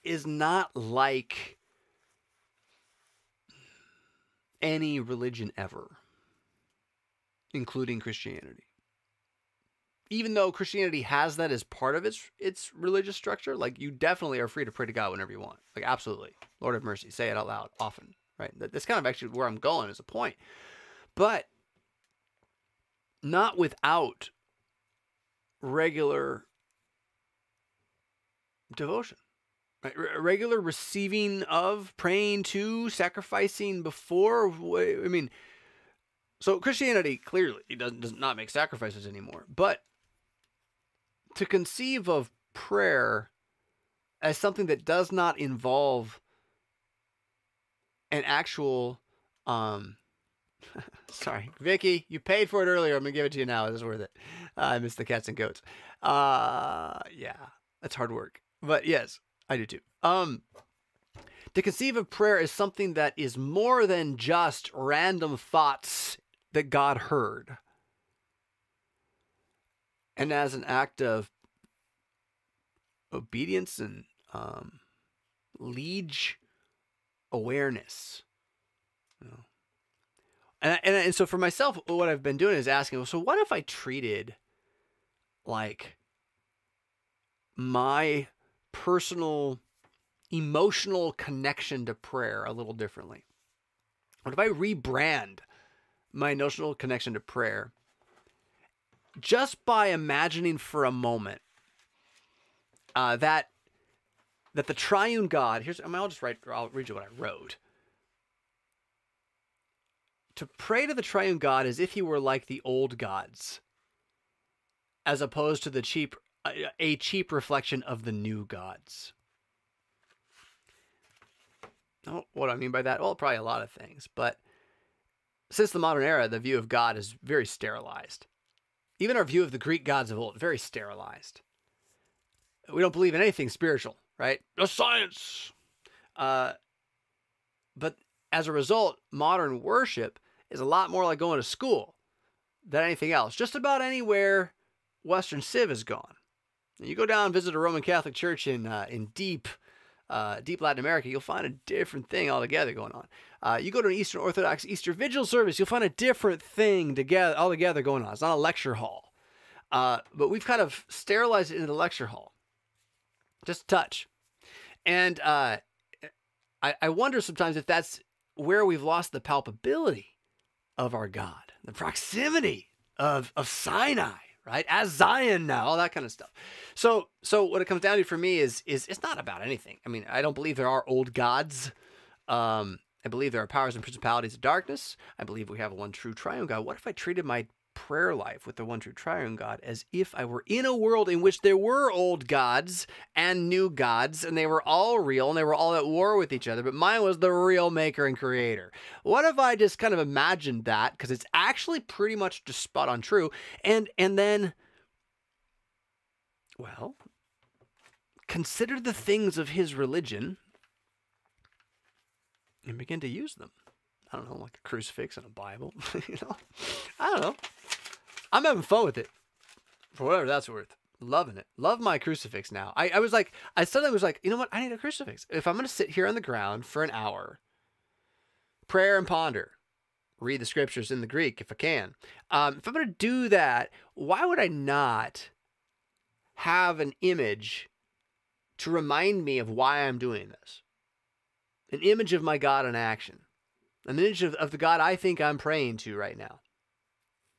is not like any religion ever, including Christianity even though Christianity has that as part of its its religious structure, like you definitely are free to pray to God whenever you want. Like absolutely. Lord have mercy. Say it out loud often. Right? That's kind of actually where I'm going as a point. But not without regular devotion. Regular receiving of, praying to, sacrificing before. I mean, so Christianity clearly does, does not make sacrifices anymore. But to conceive of prayer as something that does not involve an actual um sorry vicky you paid for it earlier i'm gonna give it to you now it's worth it uh, i miss the cats and goats uh yeah that's hard work but yes i do too um to conceive of prayer as something that is more than just random thoughts that god heard and as an act of obedience and um, liege awareness. You know? and, and and so for myself, what I've been doing is asking, well, so what if I treated like my personal emotional connection to prayer a little differently? What if I rebrand my emotional connection to prayer just by imagining for a moment uh, that that the triune God here's I mean, I'll just write I'll read you what I wrote. To pray to the triune God as if he were like the old gods, as opposed to the cheap a cheap reflection of the new gods. Oh, what do I mean by that? Well, probably a lot of things, but since the modern era, the view of God is very sterilized. Even our view of the Greek gods of old, very sterilized. We don't believe in anything spiritual, right? The science. Uh, but as a result, modern worship is a lot more like going to school than anything else. Just about anywhere Western Civ has gone. You go down and visit a Roman Catholic church in uh, in deep uh, deep Latin America, you'll find a different thing altogether going on. Uh, you go to an Eastern Orthodox Easter Vigil service, you'll find a different thing together altogether going on. It's not a lecture hall, uh, but we've kind of sterilized it into the lecture hall, just touch. And uh, I, I wonder sometimes if that's where we've lost the palpability of our God, the proximity of of Sinai right? As Zion now, all that kind of stuff. So, so what it comes down to for me is, is it's not about anything. I mean, I don't believe there are old gods. Um, I believe there are powers and principalities of darkness. I believe we have one true triune God. What if I treated my prayer life with the one true triune God as if I were in a world in which there were old gods and new gods, and they were all real and they were all at war with each other, but mine was the real maker and creator. What if I just kind of imagined that? Because it's actually pretty much just spot on true. And and then well, consider the things of his religion and begin to use them. I don't know, like a crucifix and a Bible. you know, I don't know. I'm having fun with it, for whatever that's worth. Loving it. Love my crucifix now. I, I was like, I suddenly was like, you know what? I need a crucifix. If I'm going to sit here on the ground for an hour, prayer and ponder, read the scriptures in the Greek if I can. Um, if I'm going to do that, why would I not have an image to remind me of why I'm doing this? An image of my God in action an image of, of the God I think I'm praying to right now.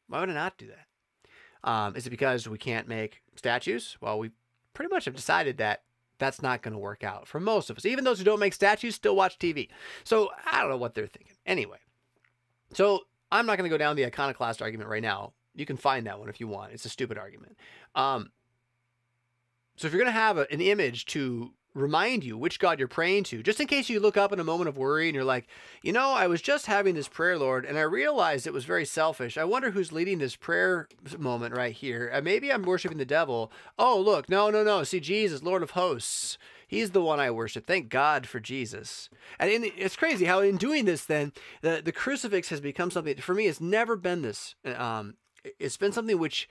Why would I not do that? Um, is it because we can't make statues? Well, we pretty much have decided that that's not going to work out for most of us. Even those who don't make statues still watch TV. So I don't know what they're thinking. Anyway, so I'm not going to go down the iconoclast argument right now. You can find that one if you want. It's a stupid argument. Um, so if you're going to have a, an image to remind you which God you're praying to, just in case you look up in a moment of worry and you're like, you know, I was just having this prayer, Lord, and I realized it was very selfish. I wonder who's leading this prayer moment right here. Uh, maybe I'm worshiping the devil. Oh, look, no, no, no. See, Jesus, Lord of hosts. He's the one I worship. Thank God for Jesus. And in, it's crazy how in doing this, then the, the crucifix has become something for me. It's never been this. Um, it's been something which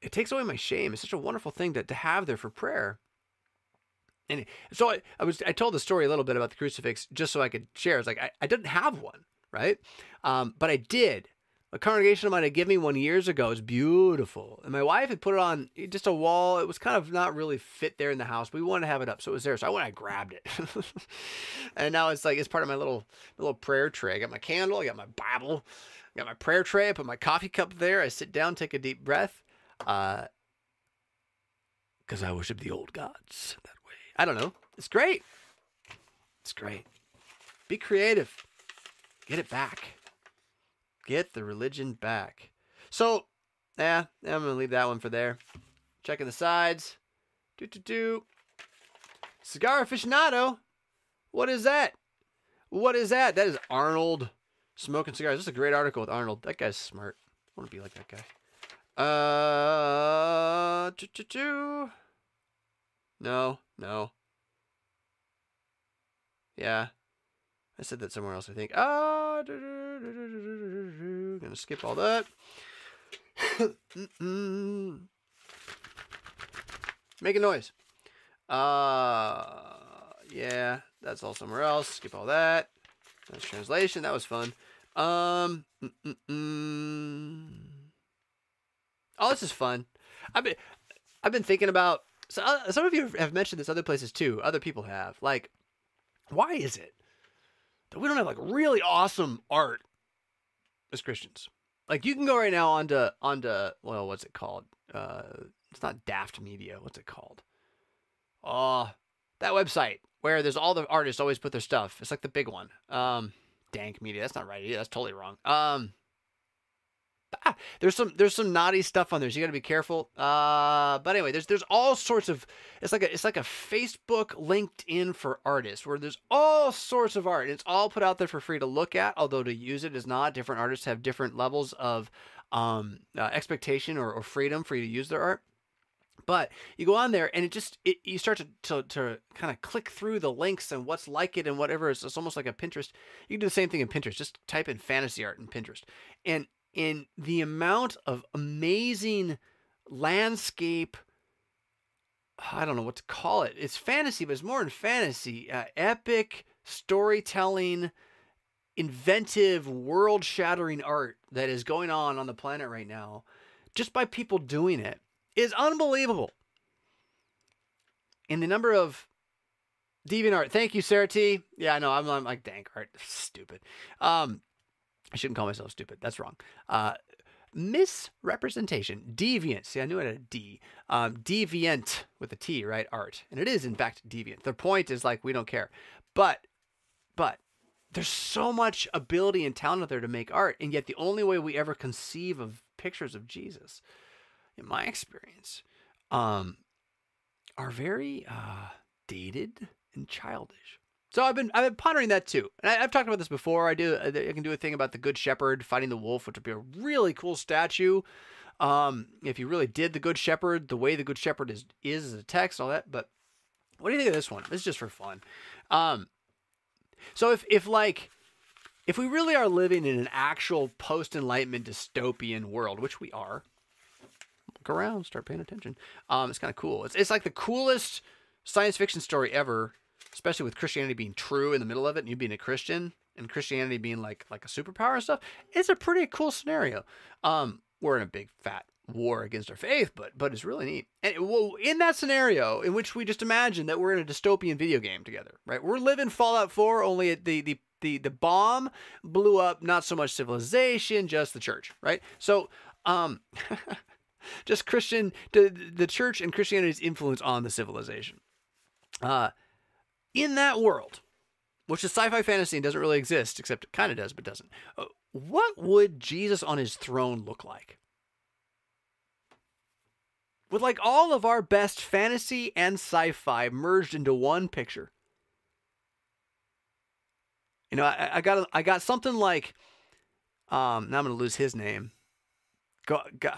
it takes away my shame. It's such a wonderful thing to, to have there for prayer. And so I, I was I told the story a little bit about the crucifix just so I could share. It's like I, I didn't have one, right? Um, but I did. A congregation of mine had given me one years ago. It's beautiful, and my wife had put it on just a wall. It was kind of not really fit there in the house. But we wanted to have it up, so it was there. So I went, I grabbed it, and now it's like it's part of my little little prayer tray. I got my candle, I got my Bible, I got my prayer tray. I put my coffee cup there. I sit down, take a deep breath, because uh, I worship the old gods. I don't know. It's great. It's great. Be creative. Get it back. Get the religion back. So, yeah, I'm going to leave that one for there. Checking the sides. Do, do, do. Cigar aficionado. What is that? What is that? That is Arnold smoking cigars. This is a great article with Arnold. That guy's smart. I want to be like that guy. Uh, do, do, do. No, no. Yeah. I said that somewhere else, I think. Ah, gonna skip all that. Make a noise. Uh, yeah, that's all somewhere else. Skip all that. That's translation. That was fun. Um, oh, this is fun. I've been, I've been thinking about so uh, some of you have mentioned this other places too. Other people have. Like, why is it that we don't have like really awesome art as Christians? Like, you can go right now onto onto well, what's it called? Uh, it's not Daft Media. What's it called? Oh, that website where there's all the artists always put their stuff. It's like the big one. Um, Dank Media. That's not right. That's totally wrong. Um, ah, there's some there's some naughty stuff on there, so you got to be careful. Uh, but anyway, there's there's all sorts of it's like a it's like a Facebook LinkedIn for artists where there's all sorts of art. And It's all put out there for free to look at, although to use it is not. Different artists have different levels of um, uh, expectation or, or freedom for you to use their art. But you go on there and it just it, you start to, to, to kind of click through the links and what's like it and whatever. It's, it's almost like a Pinterest. You can do the same thing in Pinterest. Just type in fantasy art in Pinterest, and in the amount of amazing landscape. I don't know what to call it. It's fantasy, but it's more than fantasy. Uh, epic storytelling, inventive, world-shattering art that is going on on the planet right now, just by people doing it is unbelievable. And the number of deviant art. Thank you, Sarah T. Yeah, I know. I'm, I'm like dank art. Stupid. Um, I shouldn't call myself stupid. That's wrong. Uh, misrepresentation. Deviant. See, I knew it had a D. Um, deviant with a T, right? Art. And it is, in fact, deviant. The point is like, we don't care. But, but, there's so much ability and talent out there to make art. And yet, the only way we ever conceive of pictures of Jesus in my experience, um, are very uh, dated and childish. So I've been I've been pondering that too, and I, have talked about this before. I do I can do a thing about the Good Shepherd fighting the wolf, which would be a really cool statue. Um, if you really did the Good Shepherd, the way the Good Shepherd is is as a text and all that. But what do you think of this one? This is just for fun. Um, so if if like if we really are living in an actual post enlightenment dystopian world, which we are, look around, start paying attention. Um, it's kind of cool. It's it's like the coolest science fiction story ever, especially with Christianity being true in the middle of it, and you being a Christian and Christianity being like like a superpower and stuff. It's a pretty cool scenario. Um, we're in a big fat war against our faith, but but it's really neat. And well, in that scenario, in which we just imagine that we're in a dystopian video game together, right? We're living Fallout 4, only the the the the bomb blew up not so much civilization, just the church, right? So um just Christian, the, the church and Christianity's influence on the civilization. Uh, in that world, which is sci-fi fantasy and doesn't really exist, except it kind of does, but doesn't. Uh, what would Jesus on his throne look like? With like all of our best fantasy and sci-fi merged into one picture. You know, I, I got I got something like, um, now I'm gonna lose his name. Go, go,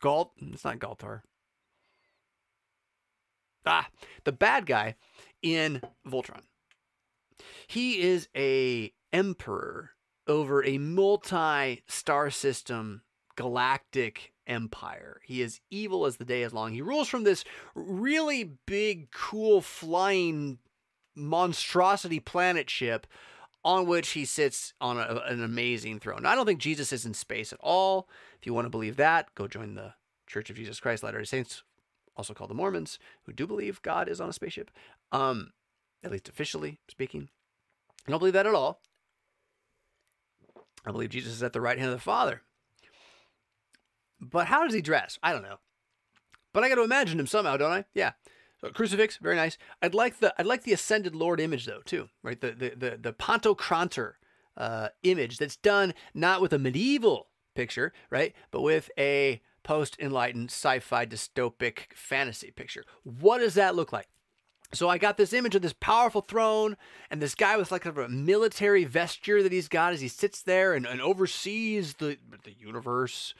Galt. It's not Galtar. Ah, the bad guy in Voltron. He is a emperor over a multi-star system galactic empire. He is evil as the day is long. He rules from this really big, cool, flying monstrosity planet ship on which he sits on a, an amazing throne. Now, I don't think Jesus is in space at all. If you want to believe that, go join the Church of Jesus Christ Latter-day Saints, also called the Mormons, who do believe God is on a spaceship, um, at least officially speaking. I don't believe that at all. I believe Jesus is at the right hand of the Father. But how does he dress? I don't know. But I got to imagine him somehow, don't I? Yeah. So crucifix, very nice. I'd like the I'd like the ascended Lord image though too, right? The the the, the Pantocrator uh, image that's done not with a medieval picture, right? But with a post enlightened sci fi dystopic fantasy picture. What does that look like? So I got this image of this powerful throne and this guy with like a military vesture that he's got as he sits there and, and oversees the the universe.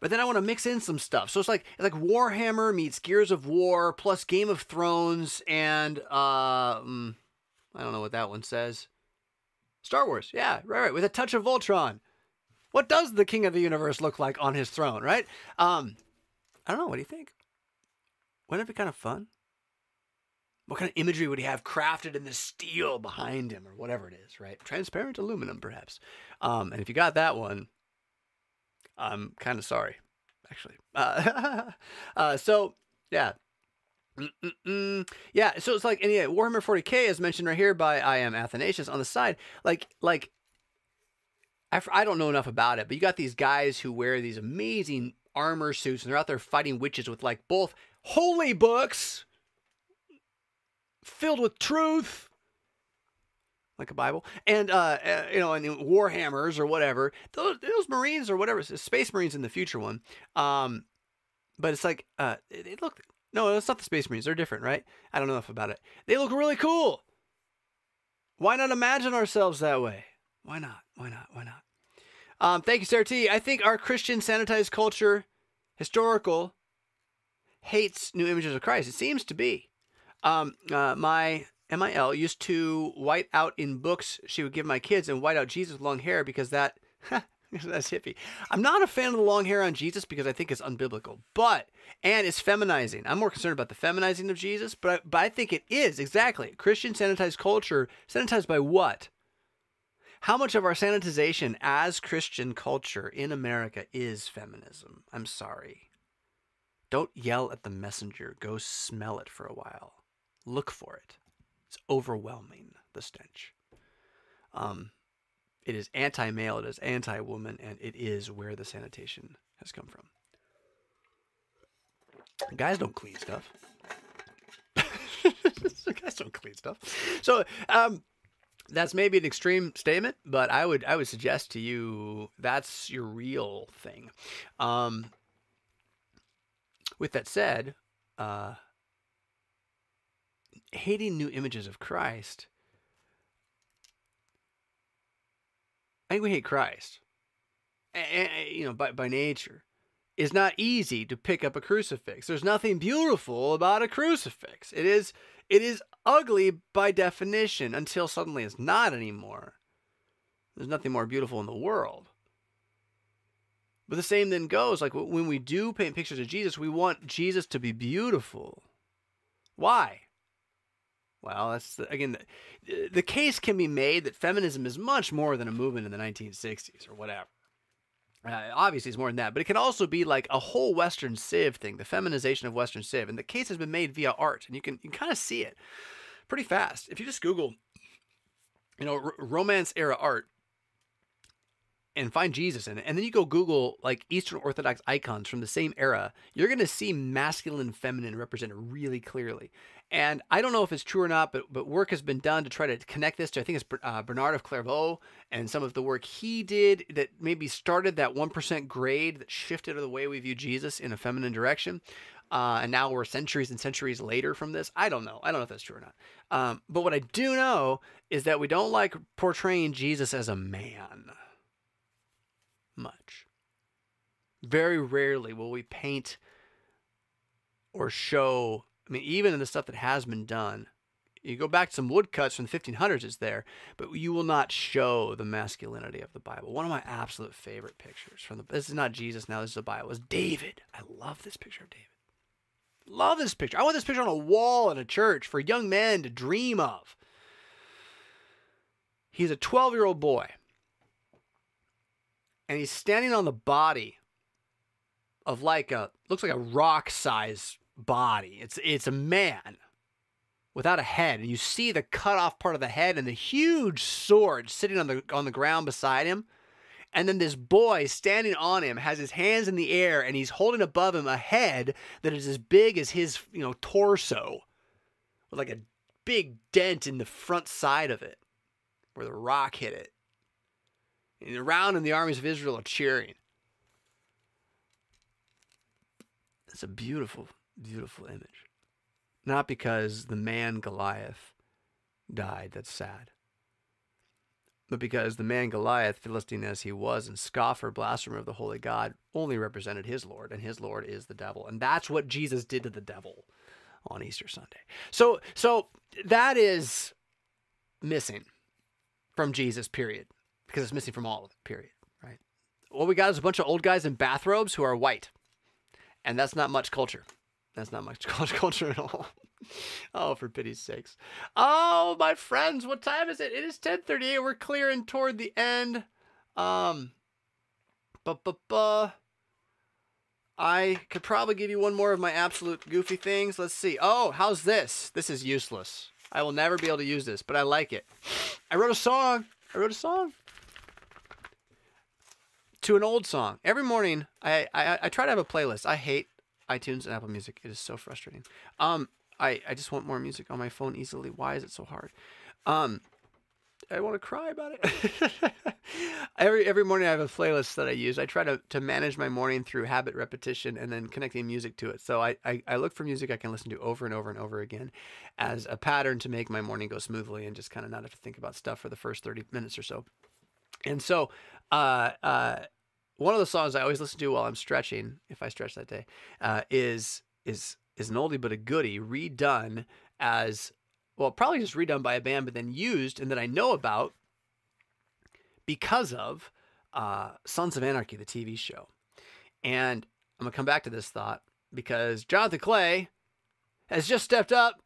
But then I want to mix in some stuff. So it's like it's like Warhammer meets Gears of War plus Game of Thrones and uh, mm, I don't know what that one says. Star Wars, yeah, right, right, with a touch of Voltron. What does the king of the universe look like on his throne, right? Um, I don't know. What do you think? Wouldn't it be kind of fun? What kind of imagery would he have crafted in the steel behind him or whatever it is, right? Transparent aluminum, perhaps. Um, and if you got that one, I'm kind of sorry, actually. Uh, uh, so, yeah. Mm-mm-mm. Yeah, so it's like, and yeah, Warhammer 40k is mentioned right here by I am Athanasius on the side. Like, like I don't know enough about it, but you got these guys who wear these amazing armor suits and they're out there fighting witches with like both holy books filled with truth like a Bible, and uh, uh, you know, and warhammers or whatever. Those, those Marines or whatever, Space Marines in the future one. Um, but it's like uh, they look. No, it's not the Space Marines. They're different, right? I don't know enough about it. They look really cool. Why not imagine ourselves that way? Why not? Why not? Why not? Um, thank you, Sarah T. I think our Christian sanitized culture, historical, hates new images of Christ. It seems to be. Um, uh, my MIL used to white out in books she would give my kids and white out Jesus with long hair because that that's hippie. I'm not a fan of the long hair on Jesus because I think it's unbiblical, but and it's feminizing. I'm more concerned about the feminizing of Jesus, but I, but I think it is exactly Christian sanitized culture. Sanitized by what? How much of our sanitization as Christian culture in America is feminism? I'm sorry. Don't yell at the messenger. Go smell it for a while. Look for it. It's overwhelming, the stench. Um, it is anti male, it is anti woman, and it is where the sanitation has come from. Guys don't clean stuff. Guys don't clean stuff. So, um, that's maybe an extreme statement, but I would I would suggest to you that's your real thing. Um, with that said, uh, hating new images of Christ, I think we hate Christ. And, you know, by by nature, it's not easy to pick up a crucifix. There's nothing beautiful about a crucifix. It is it is ugly by definition until suddenly it's not anymore. There's nothing more beautiful in the world. But the same then goes like when we do paint pictures of Jesus, we want Jesus to be beautiful. Why? Well, that's the, again the, the case can be made that feminism is much more than a movement in the 1960s or whatever. Uh, obviously, it's more than that, but it can also be like a whole Western Civ thing, the feminization of Western Civ, and the case has been made via art, and you can you kind of see it pretty fast if you just Google, you know, r- Romance era art and find Jesus in it, and then you go Google like Eastern Orthodox icons from the same era, you're going to see masculine and feminine represented really clearly. And I don't know if it's true or not, but but work has been done to try to connect this to I think it's uh, Bernard of Clairvaux and some of the work he did that maybe started that one percent grade that shifted the way we view Jesus in a feminine direction. Uh, and now we're centuries and centuries later from this. I don't know. I don't know if that's true or not. Um, but what I do know is that we don't like portraying Jesus as a man much. Very rarely will we paint or show, I mean, even in the stuff that has been done, you go back to some woodcuts from the 1500s, it's there, but you will not show the masculinity of the Bible. One of my absolute favorite pictures from the, this is not Jesus now, this is the Bible, is David. I love this picture of David. Love this picture. I want this picture on a wall in a church for young men to dream of. He's a 12 year old boy and he's standing on the body of like a looks like a rock size body. It's it's a man without a head, and you see the cut off part of the head and the huge sword sitting on the on the ground beside him. And then this boy standing on him has his hands in the air and he's holding above him a head that is as big as his, you know, torso. With like a big dent in the front side of it where the rock hit it. And around and the armies of Israel are cheering. It's a beautiful, beautiful image. Not because the man Goliath died, that's sad. But because the man Goliath, Philistine as he was, and scoffer, blasphemer of the holy God, only represented his Lord, and his Lord is the devil. And that's what Jesus did to the devil on Easter Sunday. So so that is missing from Jesus, period because it's missing from all of it, period. Right? What we got is a bunch of old guys in bathrobes who are white. And that's not much culture. That's not much culture at all. oh, for pity's sakes. Oh, my friends, what time is it? It is 1038. We're clearing toward the end. Um, but, I could probably give you one more of my absolute goofy things. Let's see. Oh, how's this? This is useless. I will never be able to use this, but I like it. I wrote a song. I wrote a song to an old song. Every morning, I, I I try to have a playlist. I hate iTunes and Apple Music. It is so frustrating. Um, I I just want more music on my phone easily. Why is it so hard? Um, I want to cry about it. every every morning I have a playlist that I use. I try to, to manage my morning through habit repetition and then connecting music to it. So I, I, I look for music I can listen to over and over and over again as a pattern to make my morning go smoothly and just kind of not have to think about stuff for the first 30 minutes or so. And so uh, uh, one of the songs I always listen to while I'm stretching, if I stretch that day, uh, is is is an oldie but a goodie, redone as well, probably just redone by a band, but then used and that I know about because of uh, Sons of Anarchy, the TV show. And I'm gonna come back to this thought because Jonathan Clay has just stepped up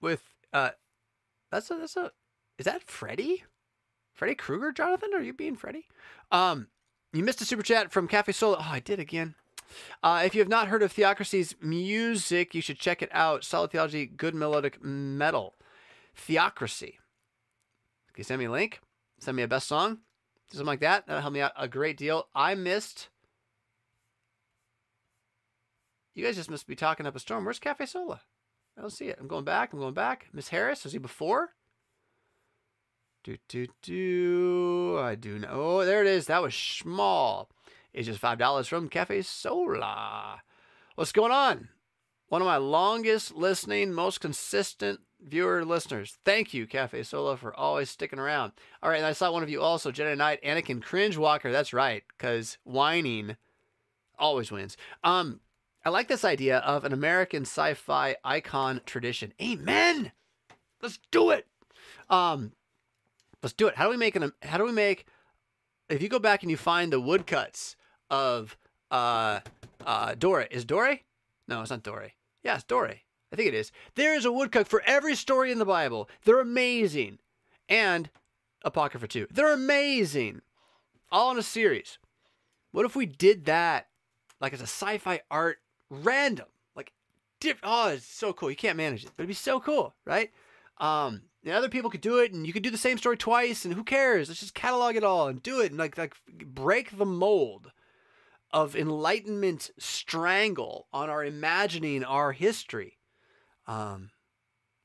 with uh, that's a that's a is that Freddy? Freddy Krueger, Jonathan? Are you being Freddy? Um, you missed a super chat from Cafe Solo. Oh, I did again. Uh, if you have not heard of Theocracy's music, you should check it out. Solid Theology, good melodic metal. Theocracy. Can you send me a link? Send me a best song? Something like that. That'll help me out a great deal. I missed. You guys just must be talking up a storm. Where's Cafe Sola? I don't see it. I'm going back. I'm going back. Miss Harris, was he before? Do, do, do. I do know. Oh, there it is. That was small. It's just $5 from Cafe Sola. What's going on? One of my longest listening, most consistent viewer listeners. Thank you, Cafe Sola, for always sticking around. All right, and I saw one of you also, Jedi Knight, Anakin Cringe Walker. That's right, because whining always wins. Um, I like this idea of an American sci-fi icon tradition. Amen. Let's do it. Um, Let's do it. How do we make an? How do we make? If you go back and you find the woodcuts of uh uh Doré, is Doré? No, it's not Doré. Yeah, it's Doré. I think it is. There is a woodcut for every story in the Bible. They're amazing, and Apocrypha too. They're amazing, all in a series. What if we did that, like as a sci-fi art, random, like, diff- oh, it's so cool. You can't manage it, but it'd be so cool, right? Um, and other people could do it, and you could do the same story twice, and who cares? Let's just catalog it all and do it, and like like break the mold of enlightenment strangle on our imagining our history. Um,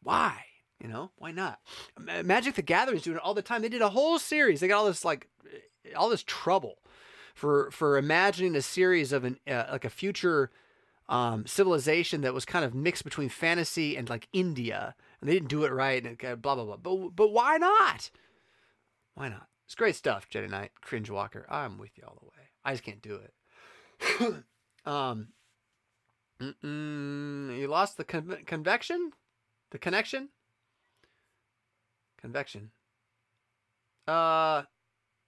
why? You know, why not? Magic the Gathering is doing it all the time. They did a whole series. They got all this like all this trouble for for imagining a series of an uh, like a future um, civilization that was kind of mixed between fantasy and like India and they didn't do it right, and it, blah blah blah. But but why not? Why not? It's great stuff, Jedi Knight, Cringe Walker. I'm with you all the way. I just can't do it. um, you lost the con- convection, the connection, convection. Uh,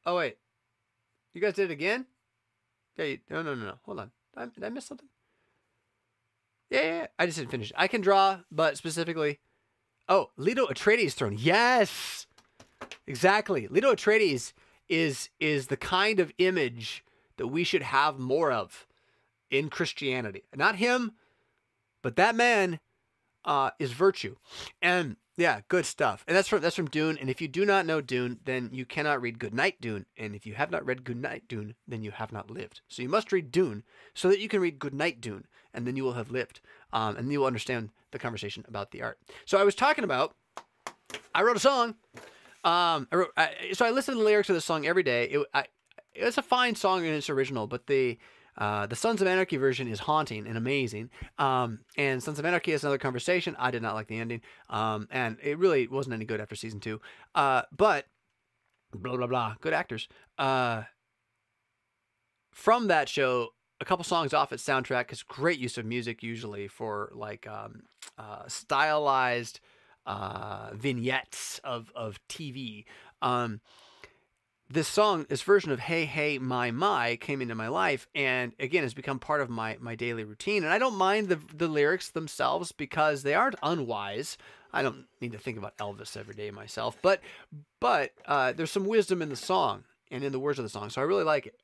oh wait, you guys did it again? Yeah, you, no, no, no, no. Hold on. Did I, did I miss something? Yeah, yeah, yeah, I just didn't finish. I can draw, but specifically, Oh, Leto Atreides throne. Yes, exactly. Leto Atreides is is the kind of image that we should have more of in Christianity. Not him, but that man uh, is virtue. And yeah, good stuff. And that's from that's from Dune. And if you do not know Dune, then you cannot read Goodnight Dune. And if you have not read Goodnight Dune, then you have not lived. So you must read Dune so that you can read Goodnight Dune, and then you will have lived, um, and you will understand the conversation about the art. So I was talking about. I wrote a song. Um, I wrote, I, so I listen to the lyrics of the song every day. It, I, it's a fine song in its original, but the uh, the Sons of Anarchy version is haunting and amazing. Um, and Sons of Anarchy is another conversation. I did not like the ending, um, and it really wasn't any good after season two. Uh, but blah blah blah, good actors. Uh, from that show, a couple songs off its soundtrack because great use of music usually for like um, uh, stylized uh, vignettes of of TV. This song, this version of "Hey Hey My My" came into my life, and again has become part of my my daily routine. And I don't mind the the lyrics themselves because they aren't unwise. I don't need to think about Elvis every day myself, but but uh, there's some wisdom in the song and in the words of the song, so I really like it.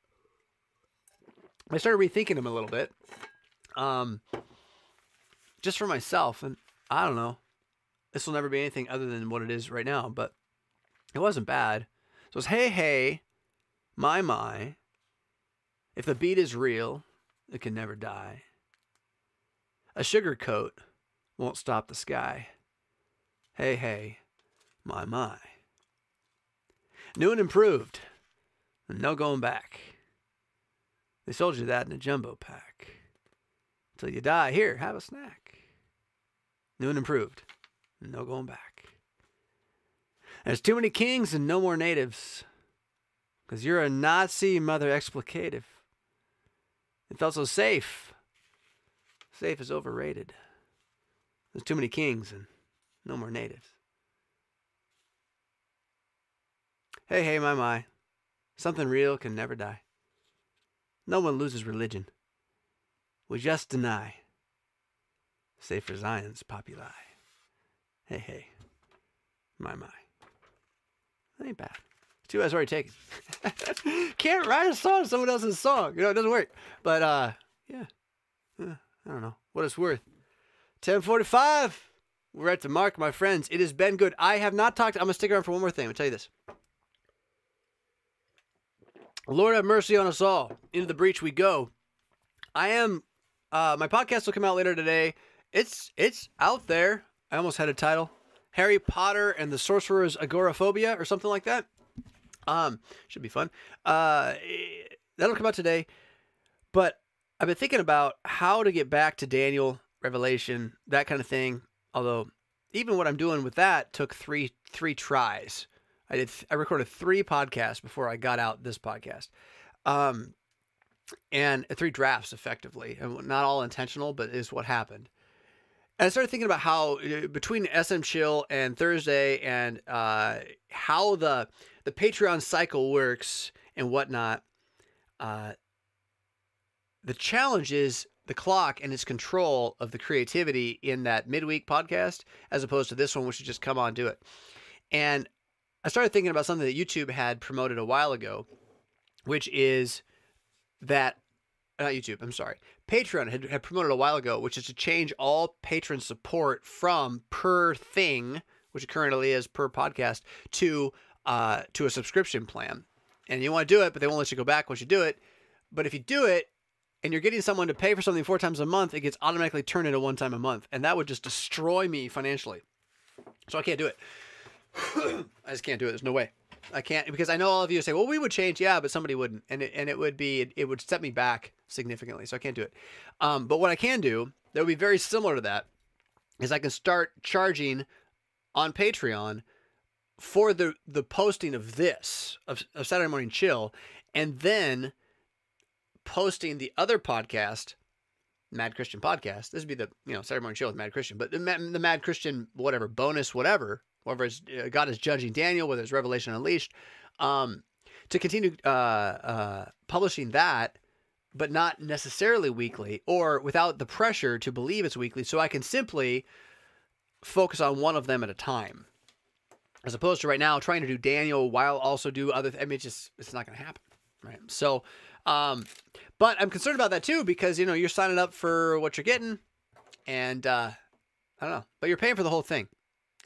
I started rethinking them a little bit, um, just for myself, and I don't know. This will never be anything other than what it is right now, but it wasn't bad. So it's hey hey, my my. If the beat is real, it can never die. A sugar coat won't stop the sky. Hey hey, my my. New and improved, and no going back. They sold you that in a jumbo pack. Until you die, here, have a snack. New and improved. No going back. There's too many kings and no more natives. Because you're a Nazi mother explicative. It felt so safe. Safe is overrated. There's too many kings and no more natives. Hey, hey, my, my. Something real can never die. No one loses religion. We just deny. Save for Zion's populi. Hey, hey. My, my. That ain't bad. Two has already taken. Can't write a song someone else's song. You know, it doesn't work. But, uh, yeah. yeah. I don't know what it's worth. 1045. We're at the mark, my friends. It has been good. I have not talked. I'm to stick around for one more thing. To tell you this. Lord have mercy on us all. Into the breach we go. I am uh my podcast will come out later today. It's it's out there. I almost had a title. Harry Potter and the Sorcerer's Agoraphobia or something like that. Um should be fun. Uh that'll come out today. But I've been thinking about how to get back to Daniel, Revelation, that kind of thing. Although even what I'm doing with that took 3 3 tries. I did. I recorded three podcasts before I got out this podcast, um, and three drafts effectively, and not all intentional, but is what happened. And I started thinking about how uh, between SM Chill and Thursday, and uh, how the the Patreon cycle works and whatnot. Uh, the challenge is the clock and its control of the creativity in that midweek podcast, as opposed to this one, which is just come on, do it. And I started thinking about something that YouTube had promoted a while ago, which is that not YouTube, I'm sorry. Patreon had, had promoted a while ago, which is to change all patron support from per thing, which currently is per podcast, to uh, to a subscription plan. And you want to do it, but they won't let you go back once you do it. But if you do it and you're getting someone to pay for something four times a month, it gets automatically turned into one time a month. And that would just destroy me financially. So I can't do it. I just can't do it. There's no way. I can't because I know all of you say, "Well, we would change, yeah," but somebody wouldn't, and it, and it would be it, it would set me back significantly. So I can't do it. Um, but what I can do that would be very similar to that is I can start charging on Patreon for the the posting of this of, of Saturday Morning Chill, and then posting the other podcast, Mad Christian podcast. This would be the you know Saturday Morning Chill with Mad Christian, but the, the Mad Christian whatever bonus whatever whether it's uh, God is judging Daniel, whether it's Revelation Unleashed, um, to continue uh, uh, publishing that, but not necessarily weekly or without the pressure to believe it's weekly, so I can simply focus on one of them at a time, as opposed to right now trying to do Daniel while also do other. Th- I mean, it's just it's not going to happen, right? So, um, but I'm concerned about that too because you know you're signing up for what you're getting, and uh, I don't know, but you're paying for the whole thing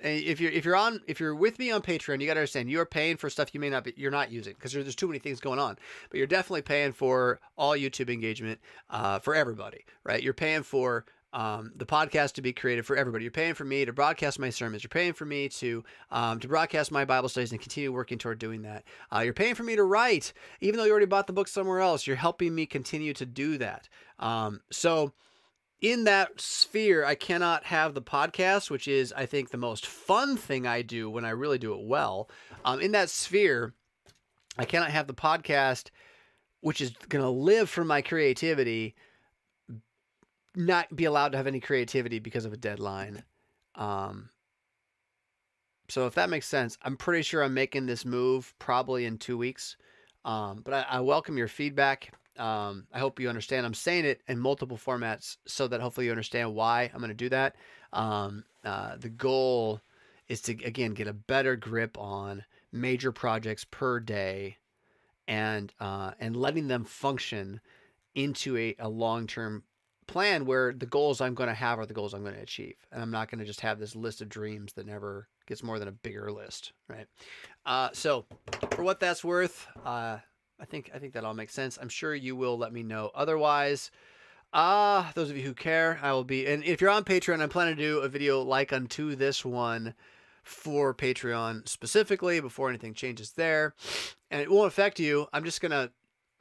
if you're if you're on if you're with me on Patreon, you got to understand you're paying for stuff you may not be you're not using because there's too many things going on. But you're definitely paying for all YouTube engagement uh, for everybody, right? You're paying for um, the podcast to be created for everybody. You're paying for me to broadcast my sermons. You're paying for me to um, to broadcast my Bible studies and continue working toward doing that. Uh, you're paying for me to write, even though you already bought the book somewhere else. You're helping me continue to do that. Um, so in that sphere, I cannot have the podcast, which is, I think, the most fun thing I do when I really do it well. Um, in that sphere, I cannot have the podcast, which is going to live from my creativity, not be allowed to have any creativity because of a deadline. Um, so if that makes sense, I'm pretty sure I'm making this move probably in two weeks. Um, but I, I welcome your feedback. Um, I hope you understand. I'm saying it in multiple formats so that hopefully you understand why I'm going to do that. Um, uh, the goal is to again get a better grip on major projects per day, and uh, and letting them function into a, a long term plan where the goals I'm going to have are the goals I'm going to achieve, and I'm not going to just have this list of dreams that never gets more than a bigger list, right? Uh, so, for what that's worth, uh, I think I think that all makes sense. I'm sure you will let me know otherwise. Ah, uh, those of you who care, I will be. And if you're on Patreon, I'm planning to do a video like unto this one for Patreon specifically before anything changes there, and it won't affect you. I'm just gonna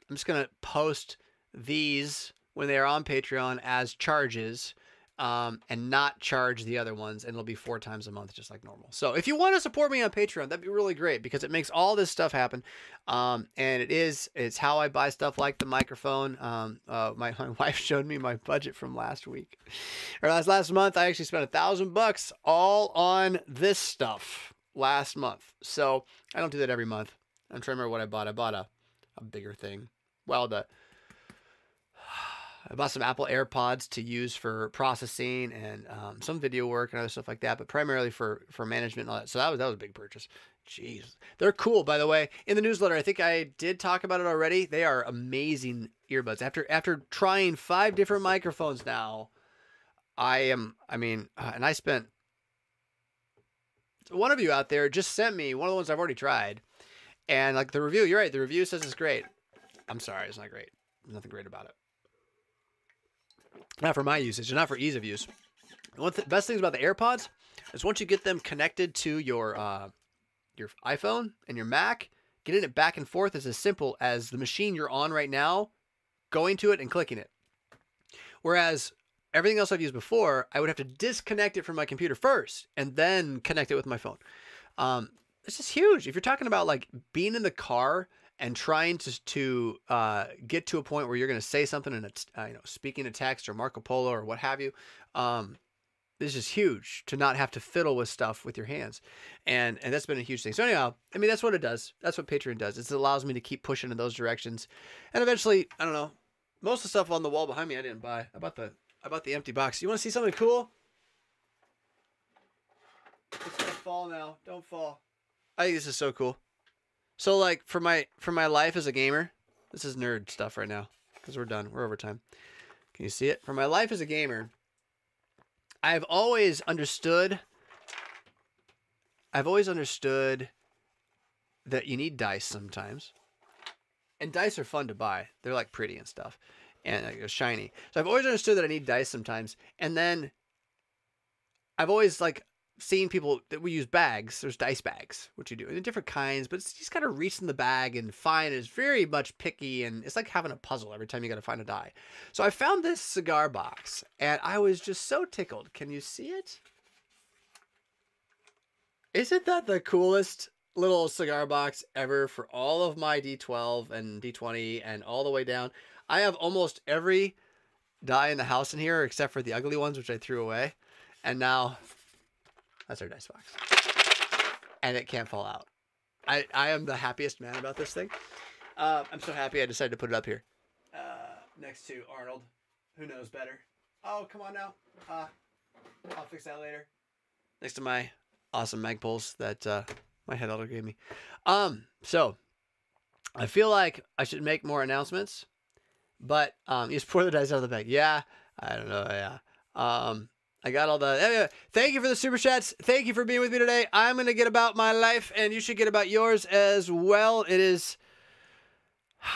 I'm just gonna post these when they are on Patreon as charges. Um, and not charge the other ones, and it'll be four times a month, just like normal. So if you want to support me on Patreon, that'd be really great because it makes all this stuff happen, um, and it is it's how I buy stuff like the microphone. Um, uh, my my wife showed me my budget from last week, or last last month. I actually spent a thousand bucks all on this stuff last month. So I don't do that every month. I'm trying to remember what I bought. I bought a a bigger thing. Well, the I bought some Apple AirPods to use for processing and um, some video work and other stuff like that, but primarily for for management and all that. So that was that was a big purchase. Jeez, they're cool, by the way. In the newsletter, I think I did talk about it already. They are amazing earbuds. After after trying five different microphones now, I am. I mean, uh, and I spent. One of you out there just sent me one of the ones I've already tried, and like the review. You're right. The review says it's great. I'm sorry, it's not great. There's nothing great about it. Not for my usage, not for ease of use. One of the best things about the AirPods is once you get them connected to your uh, your iPhone and your Mac, getting it back and forth is as simple as the machine you're on right now, going to it and clicking it. Whereas everything else I've used before, I would have to disconnect it from my computer first and then connect it with my phone. Um, this is huge. If you're talking about like being in the car and trying to to uh, get to a point where you're going to say something in a uh, you know speaking a text or Marco Polo or what have you, um, this is huge to not have to fiddle with stuff with your hands, and and that's been a huge thing. So anyhow, I mean that's what it does. That's what Patreon does. It allows me to keep pushing in those directions, and eventually I don't know. Most of the stuff on the wall behind me I didn't buy. I bought the I bought the empty box. You want to see something cool? It's gonna fall now. Don't fall. I think this is so cool. So like for my for my life as a gamer, this is nerd stuff right now because we're done. We're over time. Can you see it? For my life as a gamer, I've always understood I've always understood that you need dice sometimes. And dice are fun to buy. They're like pretty and stuff. And like, shiny. So I've always understood that I need dice sometimes. And then I've always like seeing people that we use bags. There's dice bags, which you do, in different kinds, but it's just got to reach in the bag and find. It's very much picky, and it's like having a puzzle every time you got to find a die. So I found this cigar box, and I was just so tickled. Can you see it? Isn't that the coolest little cigar box ever for all of my D12 and D20 and all the way down? I have almost every die in the house in here except for the ugly ones, which I threw away. And now that's our dice box. And it can't fall out. I, I am the happiest man about this thing. Uh, I'm so happy I decided to put it up here. Uh, next to Arnold, who knows better. Oh, come on now. Uh, I'll fix that later. Next to my awesome Magpuls that uh, my head elder gave me. Um, so I feel like I should make more announcements, but um, you just pour the dice out of the bag. Yeah, I don't know. Yeah. Um, I got all the. Anyway, thank you for the super chats. Thank you for being with me today. I'm gonna get about my life, and you should get about yours as well. It is.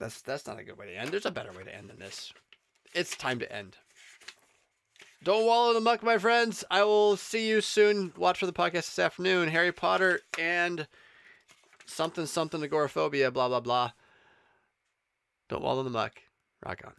That's that's not a good way to end. There's a better way to end than this. It's time to end. Don't wallow in the muck, my friends. I will see you soon. Watch for the podcast this afternoon. Harry Potter and something something agoraphobia. Blah blah blah. Don't wallow in the muck. Rock on.